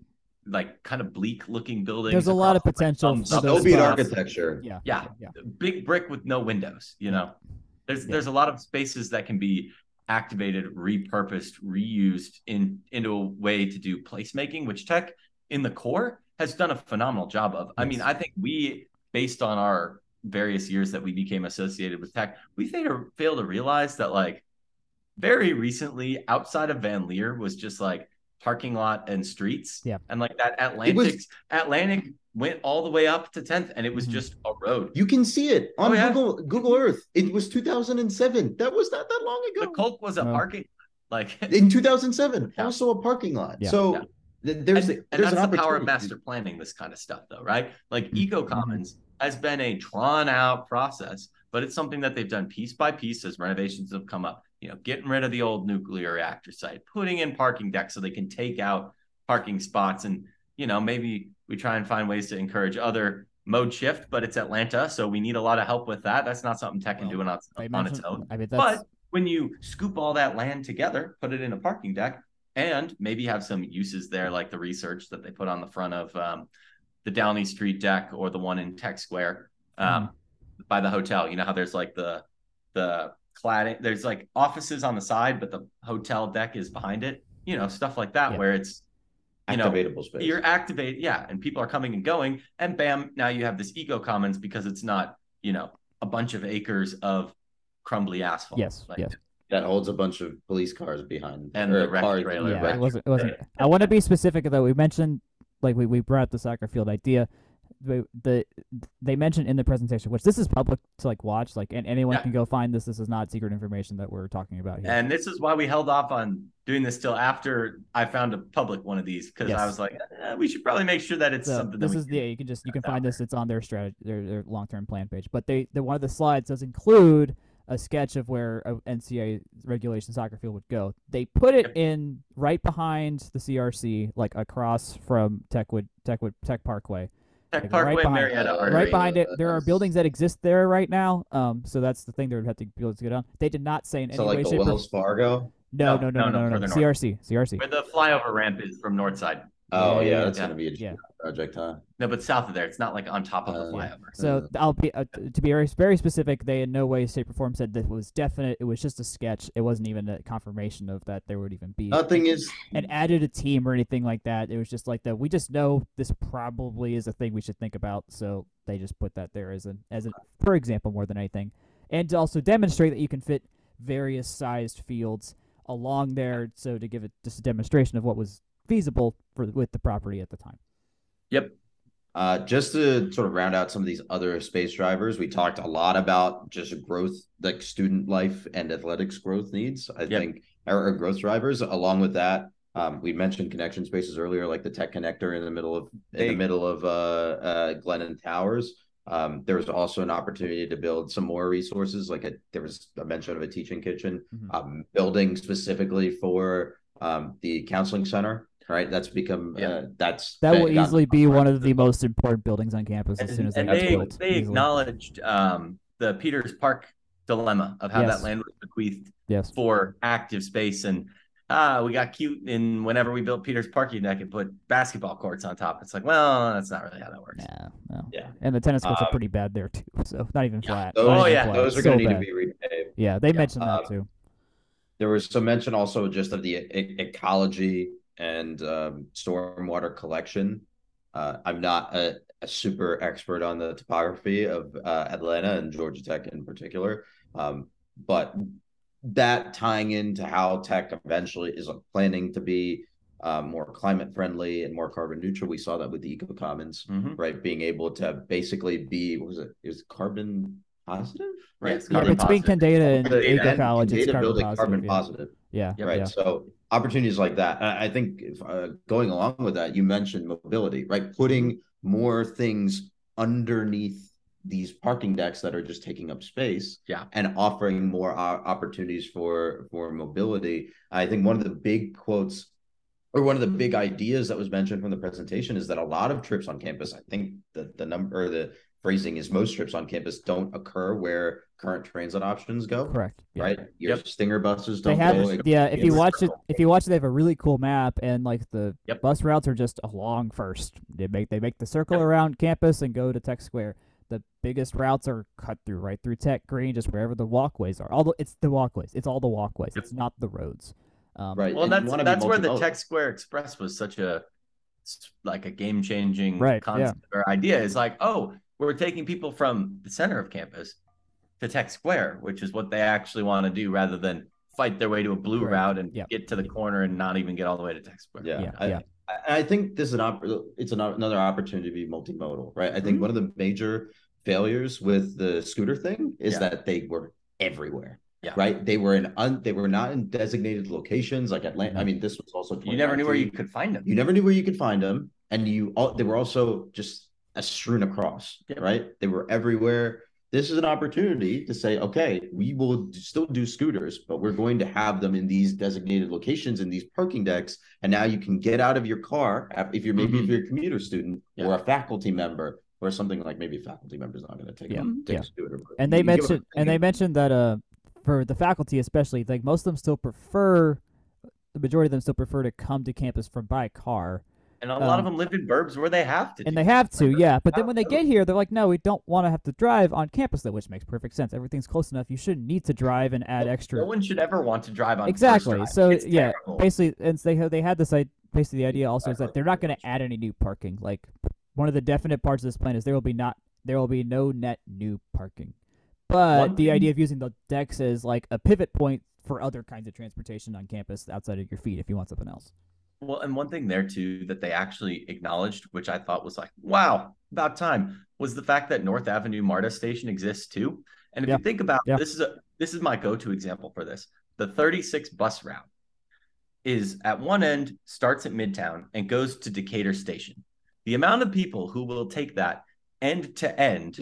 like kind of bleak looking buildings. There's a lot of across, like, potential thumbs for up those Soviet spots. architecture. Yeah. Yeah. Yeah. big brick with no windows, you know. There's Yeah. there's a lot of spaces that can be activated, repurposed, reused in into a way to do placemaking, which tech in the core has done a phenomenal job of. I mean, I think we, based on our various years that we became associated with tech, we failed to, failed to realize that like very recently outside of Van Leer was just like parking lot and streets. Yeah. And like that Atlantic was- Atlantic went all the way up to 10th and it was Mhm. just a road. You can see it on Oh, yeah. Google Google Earth. It was 2007. That was not that long ago. The ago. Coke was a No. parking like In 2007, Yeah. also a parking lot. Yeah. So Yeah. th- there's and, a, and there's that's an the power of master planning this kind of stuff though right like Mhm. eco commons has been a drawn out process but it's something that they've done piece by piece as renovations have come up you know getting rid of the old nuclear reactor site putting in parking decks so they can take out parking spots. And you know maybe we try and find ways to encourage other mode shift but it's atlanta so we need a lot of help with that. That's not something tech can Well, do on, on its own. I mean, but when you scoop all that land together, put it in a parking deck, and maybe have some uses there, like the research that they put on the front of um, the Dalney Street deck or the one in Tech Square um, by the hotel. You know how there's like the the cladding, there's like offices on the side, but the hotel deck is behind it. You know, stuff like that, Yeah. where it's you know, activatable space. you're activate, yeah, and people are coming and going, and bam, now you have this eco commons because it's not, you know, a bunch of acres of crumbly asphalt. yes, Like, yes. that holds a bunch of police cars behind And the wrecked cars- trailer, yeah, right. it wasn't. It wasn't. I want to be specific though. We mentioned, like we, we brought up the soccer field idea. the, the they mentioned in the presentation, which this is public to like watch, like and anyone Yeah. can go find this. This is not secret information that we're talking about here. And this is why we held off on doing this till after I found a public one of these because I was like, eh, we should probably make sure that it's So something that this we is the you can just you can find this. It's on their strategy, their, their long term plan page. But they the one of the slides does include a sketch of where a NCAA regulation soccer field would go. They put it Yep. in right behind the CRC, like across from Techwood Techwood Tech Parkway. Tech like, Parkway, right behind- Marietta Artery. right behind it, there are buildings that exist there right now. Um, so that's the thing they would have to be able to get on. They did not say in So any like way, the shape, or Wells Fargo. no, No, no, no, no, no, no, no, no, further. CRC, CRC. Where the flyover ramp is from Northside. Oh Yeah, yeah, yeah, that's yeah. gonna be a Yeah. project, huh? No, but south of there, it's not like on top of the Uh, flyover. So I'll be uh, to be very very specific. They in no way, shape, or form said that was definite. It was just a sketch. It wasn't even a confirmation of that there would even be Nothing is and added a team or anything like that. It was just like that. We just know this probably is a thing we should think about. So they just put that there as an as a for example more than anything, and to also demonstrate that you can fit various sized fields along there. So to give it just a demonstration of what was feasible for with the property at the time. Yep. Uh, just to sort of round out some of these other space drivers, we talked a lot about just growth, like student life and athletics growth needs. I Yep. think, or, or growth drivers. Along with that, um, we mentioned connection spaces earlier, like the tech connector in the middle of in the middle of uh, uh, Glenn and Towers. Um, there was also an opportunity to build some more resources, like a, there was a mention of a teaching kitchen, Mhm. um, building specifically for um, the counseling center. Right, that's become Yeah. uh, that's That will easily be one of the most important buildings on campus as And, soon as and they get they, built. they easily. acknowledged um, the Peters Park dilemma of how Yes. that land was bequeathed Yes. for active space and ah we got cute and whenever we built Peters Park you could put basketball courts on top. It's like, well, that's not really how that works. No, no. Yeah. And the tennis courts are Um, pretty bad there too. So not even yeah. flat. Those, not Oh, even yeah, flat. those are So going to need bad. to be repaved. Yeah, they Yeah. mentioned that Um, too. There was some mention also just of the e- ecology and um, stormwater collection. Uh, I'm not a, a super expert on the topography of uh, Atlanta and Georgia Tech in particular, um, but that tying into how Tech eventually is planning to be uh, more climate friendly and more carbon neutral. We saw that with the Eco Commons, Mhm. right? Being able to basically be what was it? Is carbon positive? Right. Yes, Yeah, carbon between positive. Kendeda and Kendeda Eco and College, it's Data carbon building positive. carbon yeah. positive Yeah, Yep. right? yeah. So opportunities like that. I I think if, uh, going along with that, you mentioned mobility, right? Putting more things underneath these parking decks that are just taking up space, Yeah. and offering more o- opportunities for for mobility. I think one of the big quotes. Or one of the big ideas that was mentioned from the presentation is that a lot of trips on campus, I think the the number or the phrasing is most trips on campus don't occur where current transit options go, Correct. Yeah. right? Your Yep. stinger buses don't have, go. yeah. If you watch it, if you watch it, they have a really cool map, and like the Yep. bus routes are just along first. They make they make the circle Yep. around campus and go to Tech Square. The biggest routes are cut through right through Tech Green, just wherever the walkways are. All the, it's the walkways. It's all the walkways. Yep. It's not the roads. Um, Right. Well, and that's that's where the. Tech Square Express was such a like a game changing Right, yeah. concept or idea. Is like, oh, we're taking people from the center of campus to Tech Square, which is what they actually want to do, rather than fight their way to a blue Correct. route and Yeah. get to the corner and not even get all the way to Tech Square. Yeah, Yeah, I, yeah. I, I think this is an op- it's an, another opportunity to be multimodal, right? I think Mhm. one of the major failures with the scooter thing is Yeah. that they were everywhere. Yeah. Right. They were in un, they were not in designated locations like Atlanta. I Mhm. mean, this was also You never knew where you could find them. you never knew where you could find them, and you all they were also just a strewn across. Yep. Right. They were everywhere. This is an opportunity to say, okay, we will still do scooters, but we're going to have them in these designated locations in these parking decks. And now you can get out of your car if you're maybe if Mhm. you're a commuter student Yeah. or a faculty member or something like maybe faculty member's not going to take, Yeah. a, take Yeah. a scooter. and they mentioned them- and they mentioned that uh for the faculty especially like most of them still prefer the majority of them still prefer to come to campus from by car And a lot of Um, them live in burbs where they have to. and they have to Like, yeah but then when they get here they're like no we don't want to have to drive on campus though which makes perfect sense everything's close enough you shouldn't need to drive and add No- extra No one should ever want to drive on. exactly drive. so It's yeah terrible. basically and they they had this i basically the idea also is that they're not going to add any new parking like one of the definite parts of this plan is there will be not there will be no net new parking but One the thing- idea of using the decks as like a pivot point for other kinds of transportation on campus outside of your feet if you want something else Well, and one thing there too that they actually acknowledged, which I thought was like, wow, about time, was the fact that North Avenue MARTA station exists too. And if Yeah. you think about Yeah. this is a this is my go-to example for this. The 36 bus route is at one end starts at Midtown and goes to Decatur Station. The amount of people who will take that end to end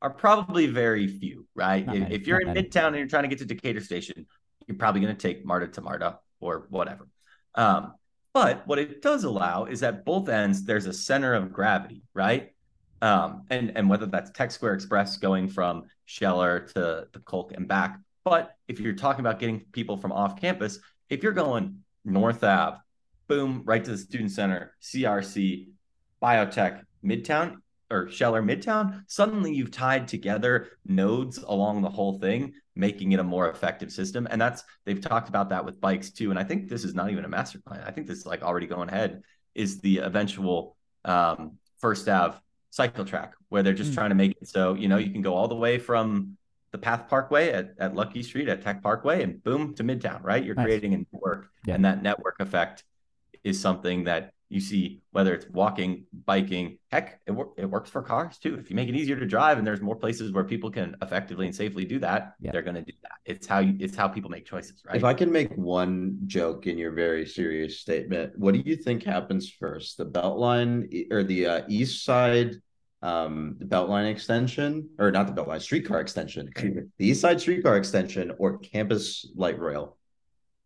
are probably very few, right? If, many, if you're in many. Midtown and you're trying to get to Decatur Station, you're probably going to take MARTA to MARTA or whatever. Um, but what it does allow is at both ends there's a center of gravity, right? Um, and and whether that's Tech Square Express going from Scheller to the Kolk and back. But if you're talking about getting people from off campus, if you're going North Ave, boom, right to the student center, CRC, biotech, Midtown or Scheller Midtown, suddenly you've tied together nodes along the whole thing, making it a more effective system. And that's they've talked about that with bikes too. And I think this is not even a master plan. I think this is like already going ahead is the eventual um, first Ave cycle track where they're just Mm. trying to make it so you know you can go all the way from the Path Parkway at, at Luckie Street at Tech Parkway and boom to Midtown, right? You're Nice. creating a network, Yeah. and that network effect is something that you see whether it's walking, biking, heck, it, wor- it works for cars too. If you make it easier to drive and there's more places where people can effectively and safely do that, Yeah. they're going to do that. It's how you, it's how people make choices, right? If I can make one joke in your very serious statement, what do you think happens first? The Beltline or the uh, East Side um the Beltline extension or not the Beltline streetcar extension, the East Side streetcar extension or campus light rail?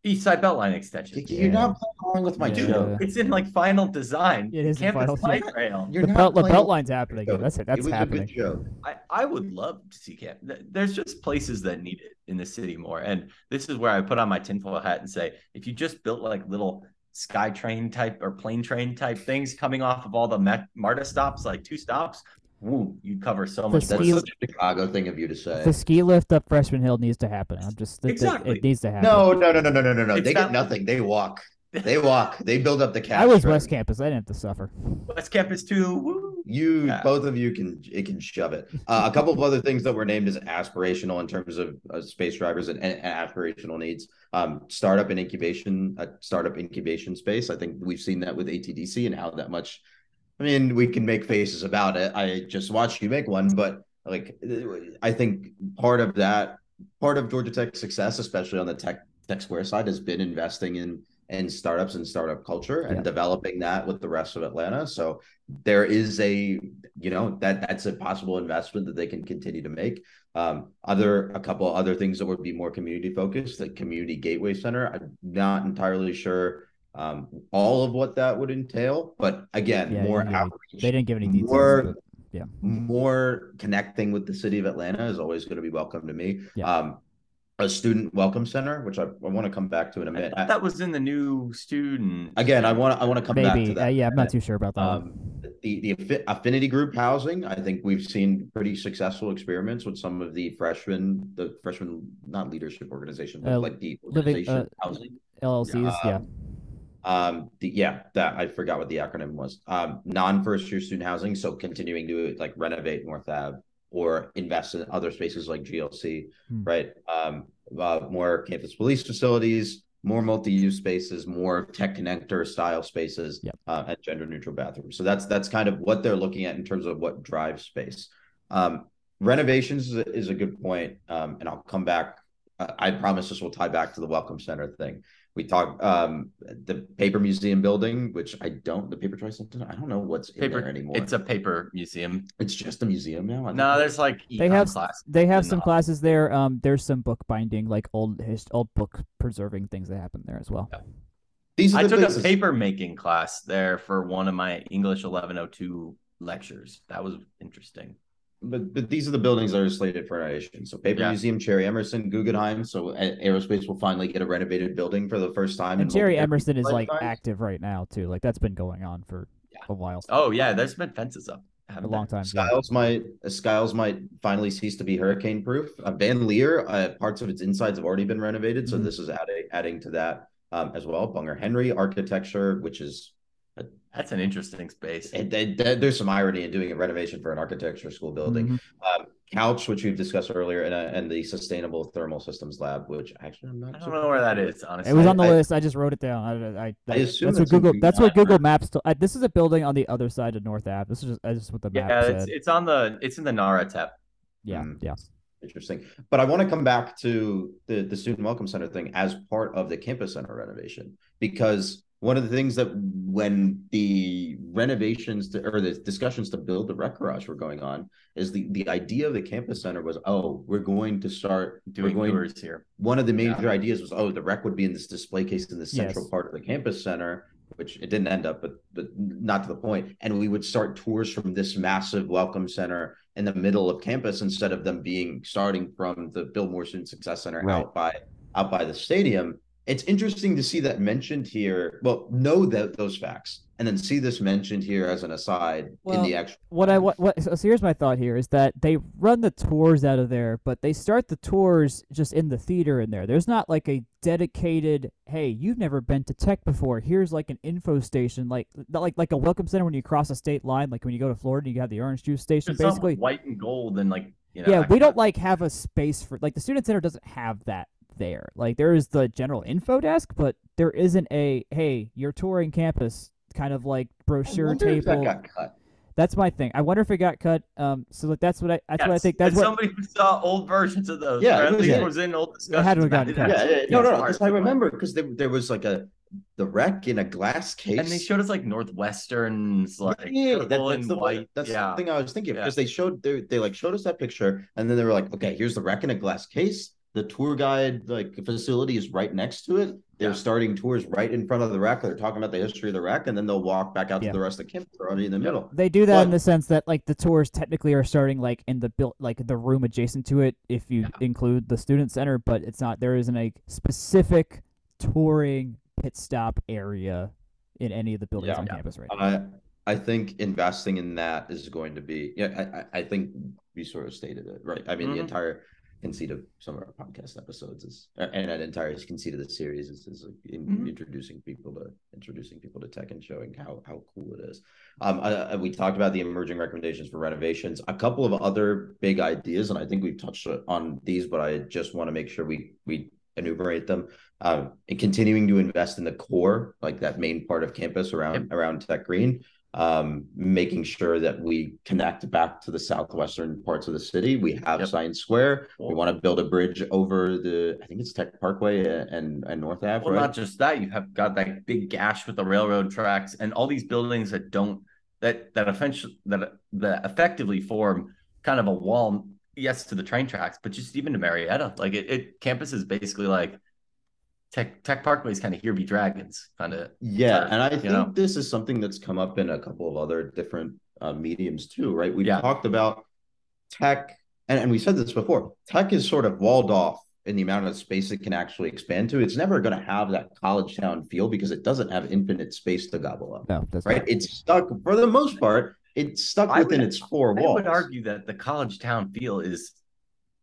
East Side Beltline extension. You're not playing along with my Yeah. Joke. it's in like final design. It is campus final- light rail. You're The not belt, the playing belt along line's with happening. my Yeah, joke. that's it. It That's was a happening. I, I would love to see camp. There's just places that need it in the city more. And this is where I put on my tinfoil hat and say, if you just built like little sky train type or plane train type things coming off of all the Met- MARTA stops, like two stops, woo, you'd cover so much. That's ski- more. such a Chicago thing of you to say. The ski lift up Freshman Hill needs to happen. I'm just it- it- Exactly. It, needs to happen. No, no, no, no, no, no, no, no. They not- get nothing. They walk. They walk. They build up the cash. I was right? West Campus. I didn't have to suffer. West Campus too. Woo. You Yeah. both of you can it can shove it. Uh, a couple of other things that were named as aspirational in terms of uh, space drivers and, and aspirational needs. Um, startup and incubation, uh, startup incubation space. I think we've seen that with ATDC and how that much. I mean, we can make faces about it. I just watched you make one, but like I think part of that, part of Georgia Tech's success, especially on the tech tech square side, has been investing in in startups and startup culture and Yeah. developing that with the rest of Atlanta. So there is a you know that that's a possible investment that they can continue to make um other a couple other things that would be more community focused the community gateway center i'm not entirely sure um all of what that would entail but again Yeah, more you didn't- outreach They didn't give any details. more but- yeah. more connecting with the city of atlanta is always going to be welcome to me Yeah. um a student welcome center which i, I want to come back to in a minute thought that was in the new student. again i want to i want to come back Maybe. to that Uh, yeah, I'm not too sure about that. um, the the affi- affinity group housing, I think we've seen pretty successful experiments with some of the freshmen, the freshman not leadership organization, but Uh, like the living- uh, housing. LLCs. yeah. Um, the, yeah, that I forgot what the acronym was. Um, non first year student housing, so continuing to like renovate North Ave or invest in other spaces like GLC, Hmm. right? Um, uh, more campus police facilities, more multi-use spaces, more tech connector style spaces, Yep. uh, and gender neutral bathrooms. So that's that's kind of what they're looking at in terms of what drives space. Um, renovations is a, is a good point, um, and I'll come back. Uh, I promise this will tie back to the welcome center thing. We talked um, the paper museum building, which I don't. The paper choice center. I don't know what's in paper there anymore. It's a paper museum. It's just a museum now. I No, think. there's like They have class. they have some the- classes there. Um, there's some book binding, like old his, old book preserving things that happen there as well. Yeah. these are I took places- a paper making class there for one of my English 1102 lectures. That was interesting. But but these are the buildings that are slated for renovation. So Paper Yeah. Museum, Cherry Emerson, Guggenheim. So aerospace will finally get a renovated building for the first time. And in Cherry multiple Emerson is like lifetimes. active right now too. Like that's been going on for Yeah. a while, Oh yeah, there's been fences up. a haven't long there? time. yeah. Skiles might uh, Skiles might finally cease to be hurricane proof. Uh, Van Leer, uh, parts of its insides have already been renovated, so Mhm. this is adding adding to that um, as well. Bunger Henry architecture, which is That's an interesting space. it, it- there- there's some irony in doing a renovation for an architecture school building. Mhm. Um, couch, which we've discussed earlier, and uh, and the sustainable thermal systems lab, which actually I'm not. I don't know where that is. honestly. It was on the I- list. I just wrote it down. I, I, I, assume that's what it's Google. That's what Google Maps. To, I, this is a building on the other side of North Ave. This is just, that's just what the map Yeah, it's it's on the it's in the Naratep. yeah, Mm. yeah. Interesting. But I want to come back to the, the student welcome center thing as part of the campus center renovation because one of the things that when the renovations to, or the discussions to build the rec garage were going on is the the idea of the campus center was oh we're going to start Doing we're going tours here. one of the Yeah. major ideas was oh the wreck would be in this display case in the central Yes. part of the campus center which it didn't end up but but not to the point. point and we would start tours from this massive welcome center in the middle of campus instead of them being starting from the bill moore student success center Right. out by out by the stadium it's interesting to see that mentioned here well know that those facts and then see this mentioned here as an aside in the actual What I what, what so so here's my thought here is that they run the tours out of there, but they start the tours just in the theater in there. There's not like a dedicated, hey, you've never been to tech before. Here's like an info station, like like like a welcome center when you cross a state line, like when you go to Florida, you have the orange juice station, It's basically. white and gold and like you know. yeah, that we don't like have a space for like the student center doesn't have that there. Like there is the general info desk, but there isn't a hey, you're touring campus kind of like I brochure wonder if that table. got cut. That's my thing. I wonder if it got cut. Um, so like that's what I that's what I think. That's what somebody who saw old versions of those. Yeah, or it at was- least yeah. was in old It discussions. had to have gotten cut. Yeah, That's- yeah, no, no, no. Because I remember because there, there was like a the wreck in a glass case. And they showed us like Northwestern's like yeah, that- purple that's and the white. That's yeah. the thing I was thinking Yeah. because they showed they, they like showed us that picture and then they were like, okay, here's the wreck in a glass case. The tour guide like facility is right next to it. They're Yeah. starting tours right in front of the wreck. They're talking about the history of the wreck, and then they'll walk back out Yeah. to the rest of the campus. They're already in the middle. they do that in the sense that like the tours technically are starting like in the built like the room adjacent to it if you Yeah. include the student center, but it's not. There isn't a specific touring pit stop area in any of the buildings on campus right now. I I think investing in that is going to be yeah. I I, think we sort of stated it right. I mean, the Mhm. entire conceit of some of our podcast episodes is and an entire conceit of the series is, is like in, Mhm. introducing people to introducing people to tech and showing how how cool it is. Um, I, we talked about the emerging recommendations for renovations. A couple of other big ideas, and I think we've touched on these, but I just want to make sure we we enumerate them. Um, and continuing to invest in the core, like that main part of campus around around Tech Green um, making sure that we connect back to the southwestern parts of the city. We have Yep. Science Square. We want to build a bridge over the, I think it's Tech Parkway and and North Ave, Well, right? not just that, you have got that big gash with the railroad tracks and all these buildings that don't that that eventually that that effectively form kind of a wall, yes, to the train tracks, but just even to Marietta. Like it, it campus is basically like Tech Tech Parkway is kind of here be dragons, kind of yeah, Sure, and I think know. this is something that's come up in a couple of other different uh, mediums too, right? We've Yeah. talked about tech, and, and we said this before. Tech is sort of walled off in the amount of space it can actually expand to. It's never going to have that college town feel because it doesn't have infinite space to gobble up. No, that's right? It's stuck for the most part. It's stuck I within would- its four I walls. I would argue that the college town feel is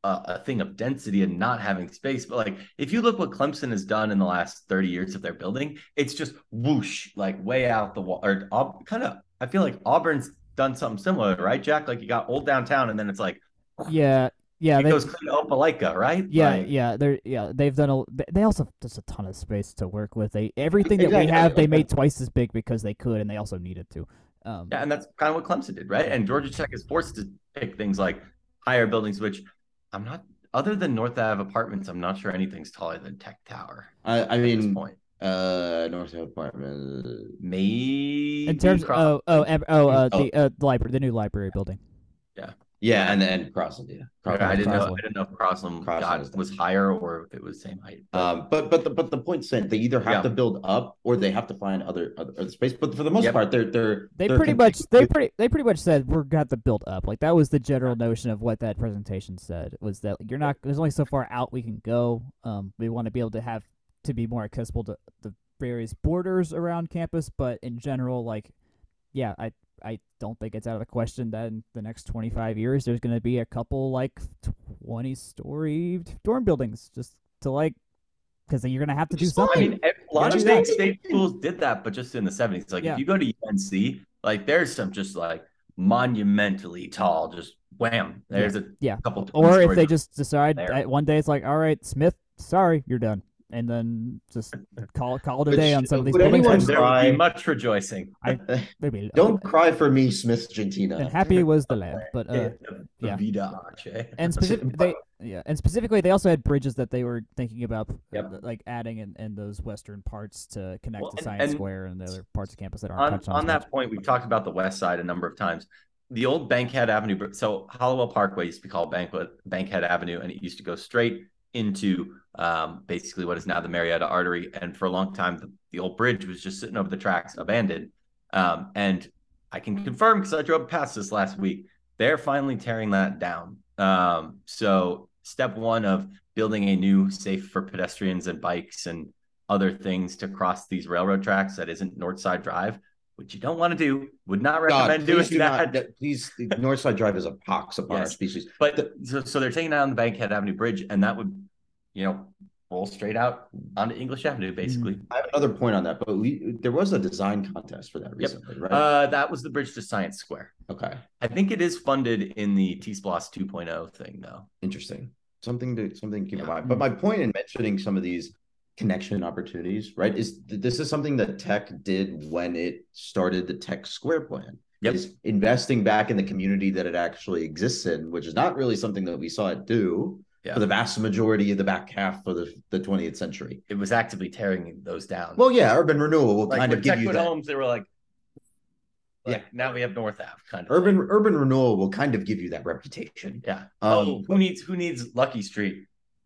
a, a thing of density and not having space. But like, if you look what Clemson has done in the last thirty years of their building, it's just whoosh, like way out the wall. Or Aub- kind of, I feel like Auburn's done something similar, right, Jack? Like you got old downtown, and then it's like yeah, yeah. it They, goes clean to Opelika, right? yeah, Like, yeah. They're yeah. They've done a. they- also have just a ton of space to work with. They everything that we Exactly. have, they made twice as big because they could, and they also needed to. Um, Yeah, and that's kind of what Clemson did, right? And Georgia Tech is forced to pick things like higher buildings, which I'm not. Other than North Ave apartments, I'm not sure anything's taller than Tech Tower. I, I at this mean, point. uh, North Ave apartment. Maybe in terms, of, oh, oh, oh, uh, Oh. the uh, the library, the new library building. Yeah, and then Crosland, yeah. Okay, I didn't know. I didn't know if Crosland Crosland got, was higher or if it was same height. but- Um, but but the but the point saying they either have Yeah. to build up or they have to find other other, other space. But for the most Yep. part, they're they're They they're pretty much, they pretty, they pretty much said we're got to build up. Like that was the general notion of what that presentation said was that you're not. There's only so far out we can go. Um, we want to be able to have to be more accessible to the various borders around campus, but in general, like, yeah, I I don't think it's out of the question that in the next 25 years there's going to be a couple like 20 story dorm buildings just to like because you're going to have to do fine. something. I mean, a lot of state state schools did that, but just in the seventies. Like Yeah. if you go to UNC, like there's some just like monumentally tall, just wham, there's a Yeah. couple. Or if they just decide one day it's like, all right, Smith, sorry, you're done, and then just call call it a day on some of these would buildings. anyone And there would cry- be much rejoicing. maybe Don't cry for me, Smith Gentina. And happy was the land, but uh, the, yeah. And specific they yeah, and specifically they also had bridges that they were thinking about, Yep. uh, like adding in, in those western parts to connect Well, to and- Science and Square and the other parts of campus that aren't on, touched on. on as much. that point, we've talked about the west side a number of times. The old Bankhead Avenue, so Hollowell Parkway used to be called Banquet, Bankhead Avenue, and it used to go straight into um, basically what is now the Marietta Artery. And for a long time, the, the old bridge was just sitting over the tracks, abandoned. Um, and I can confirm because I drove past this last week. They're finally tearing that down. Um, so step one of building a new safe for pedestrians and bikes and other things to cross these railroad tracks that isn't Northside Drive, which you don't want to do. Would not God, recommend doing do that. not. Please, the Northside Drive is a pox upon our species. But the, so, so they're taking down the Bankhead Avenue Bridge, and that would, you know, roll straight out onto English Avenue, basically. I have another point on that, but we there was a design contest for that Yep. recently, right? Uh, that was the bridge to Science Square. okay, I think it is funded in the TSPLOST 2.0 thing, though. interesting. Something to something to keep in mind. But my point in mentioning some of these connection opportunities, right, is th- this is something that Tech did when it started the Tech Square plan. Yep. Is investing back in the community that it actually exists in, which is not really something that we saw it do Yeah. for the vast majority of the back half of the, the 20th century. It was actively tearing those down. Well, yeah, urban renewal will like kind of give you that. homes, they were like, like, Yeah. now we have North Ave kind of Urban thing. urban renewal will kind of give you that reputation. Yeah. Um, oh, who needs who needs Luckie Street?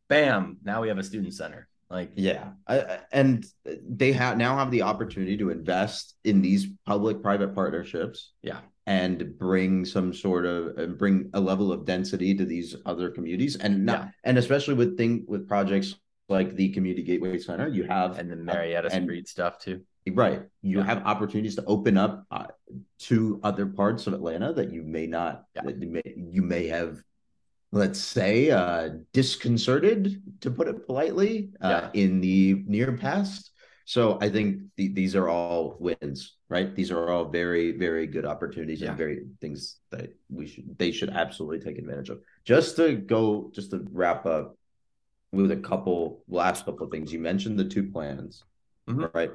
Bam! Now we have a student center. Like, Yeah, I, and they have now have the opportunity to invest in these public-private partnerships. Yeah. And bring some sort of and bring a level of density to these other communities, and not Yeah. and especially with thing with projects like the Community Gateway Center, you have and the Marietta and- Street stuff too. right, you Yeah. have opportunities to open up uh, to other parts of Atlanta that you may not Yeah. that you may you may have. Let's say uh disconcerted, to put it politely, uh, in the near past. So I think the, these are all wins, right? These are all very, very good opportunities Yeah. and very things that we should they should absolutely take advantage of. Just to go, just to wrap up with a couple last couple of things. You mentioned the two plans, Mhm. right?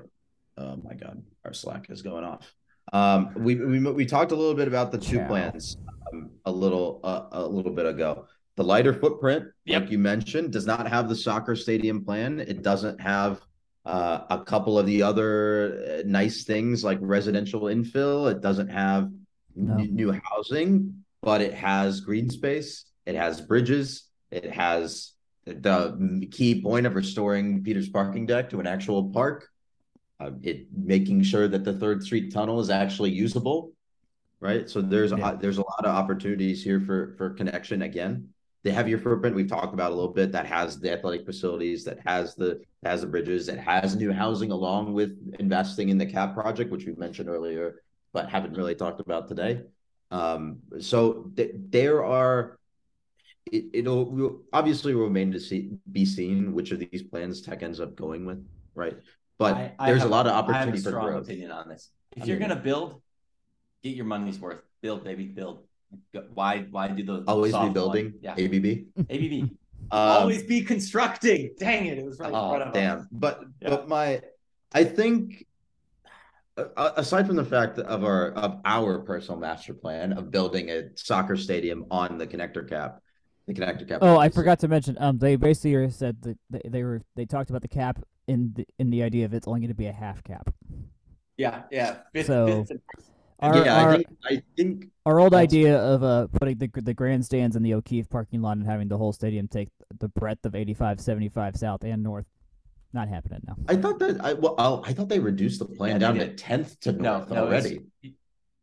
Oh my God, our Slack is going off. Um, we we we talked a little bit about the two Ciao. plans um, a little uh, a little bit ago. The lighter footprint, Yep. like you mentioned, does not have the soccer stadium plan. It doesn't have uh, a couple of the other uh, nice things like residential infill. It doesn't have No. n- new housing, but it has green space. It has bridges. It has the key point of restoring Peter's parking deck to an actual park. Uh, it making sure that the Third Street tunnel is actually usable, right? So there's Yeah. a, there's a lot of opportunities here for for connection again. They heavier footprint we've talked about a little bit that has the athletic facilities, that has the has the bridges, it has new housing along with investing in the CAP project, which we mentioned earlier, but haven't really talked about today. Um, so th- there are it, it'll will obviously remain to see be seen which of these plans tech ends up going with, right? But I- I there's a lot of have a opportunity for growth. opinion on this. If I you're mean- gonna build, get your money's worth. Build, baby, build. Go- Why? Why do the Always soft be one? building. Yeah, ABB. ABB. Um, Always be constructing. Dang it! It was right in front Oh of damn! us. But Yeah. but my, I think, aside from the fact of our of our personal master plan of building a soccer stadium on the connector cap, the connector cap. Oh, I forgot to mention. Um, they basically said that they, they were they talked about the cap in the in the idea of it's only going to be a half cap. Yeah, yeah. Fifth- So- fifth and- Our, yeah, our, I think I think our old that's- idea of uh putting the the grandstands in the O'Keefe parking lot and having the whole stadium take the breadth of 85, 75 south and north, not happening now. I thought that I well I thought they reduced the plan Yeah, down to tenth to north no, already.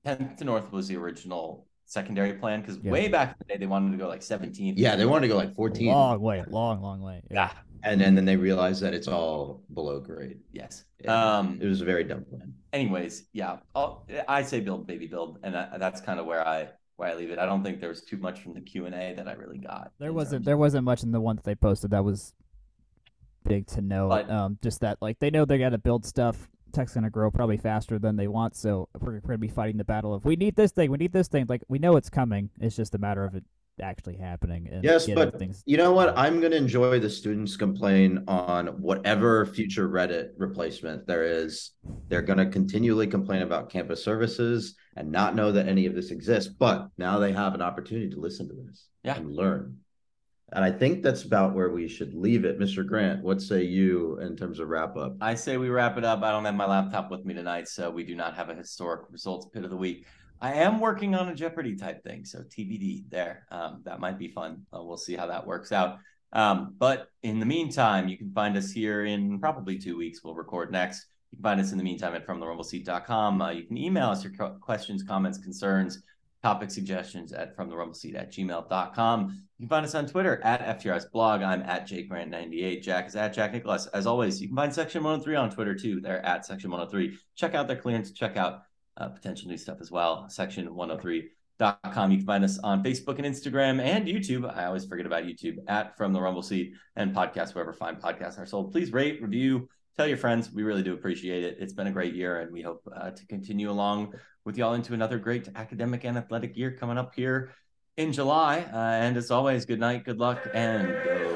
Tenth to North was the original secondary plan because Yeah. way back in the day they wanted to go like 17. Yeah, they wanted to go like fourteen, Long way, long, long way. Yeah. and then then they realized that it's all below grade. Yes. Yeah. Um. It was a very dumb plan. Anyways, yeah, I'll, I say build, baby, build, and that, that's kind of where I where I leave it. I don't think there was too much from the Q and A that I really got. There wasn't there wasn't much in the one that they posted that was big to know. But- um, just that like they know they got to build stuff tech's going to grow probably faster than they want. So we're, we're going to be fighting the battle of we need this thing, we need this thing. Like we know it's coming. It's just a matter of it actually happening. And Yes, but things. you know what? I'm going to enjoy the students complain on whatever future Reddit replacement there is. They're going to continually complain about campus services and not know that any of this exists. But now they have an opportunity to listen to this Yeah. and learn. And I think that's about where we should leave it. Mr. Grant, what say you in terms of wrap up? I say we wrap it up. I don't have my laptop with me tonight, so we do not have a historic results pit of the week. I am working on a Jeopardy type thing, so TBD there. Um, that might be fun. Uh, we'll see how that works out. Um, but in the meantime, you can find us here in probably two weeks. We'll record next. You can find us in the meantime at fromtherumbleseat.com. Uh, you can email us your co- questions, comments, concerns, topic suggestions at fromtherumbleseat at gmail.com. You can find us on Twitter at FTRS blog. I'm at JakeGrant98. Jack is at Jack Nicholas. As always, you can find Section 103 on Twitter too. They're at Section 103. Check out their clearance. Check out uh, potential new stuff as well. Section103.com. You can find us on Facebook and Instagram and YouTube. I always forget about YouTube at From the Rumble Seat and podcast wherever fine podcasts are sold. Please rate, review, tell your friends. We really do appreciate it. It's been a great year, and we hope uh, to continue along with y'all into another great academic and athletic year coming up here in July. Uh, and as always, good night, good luck, and go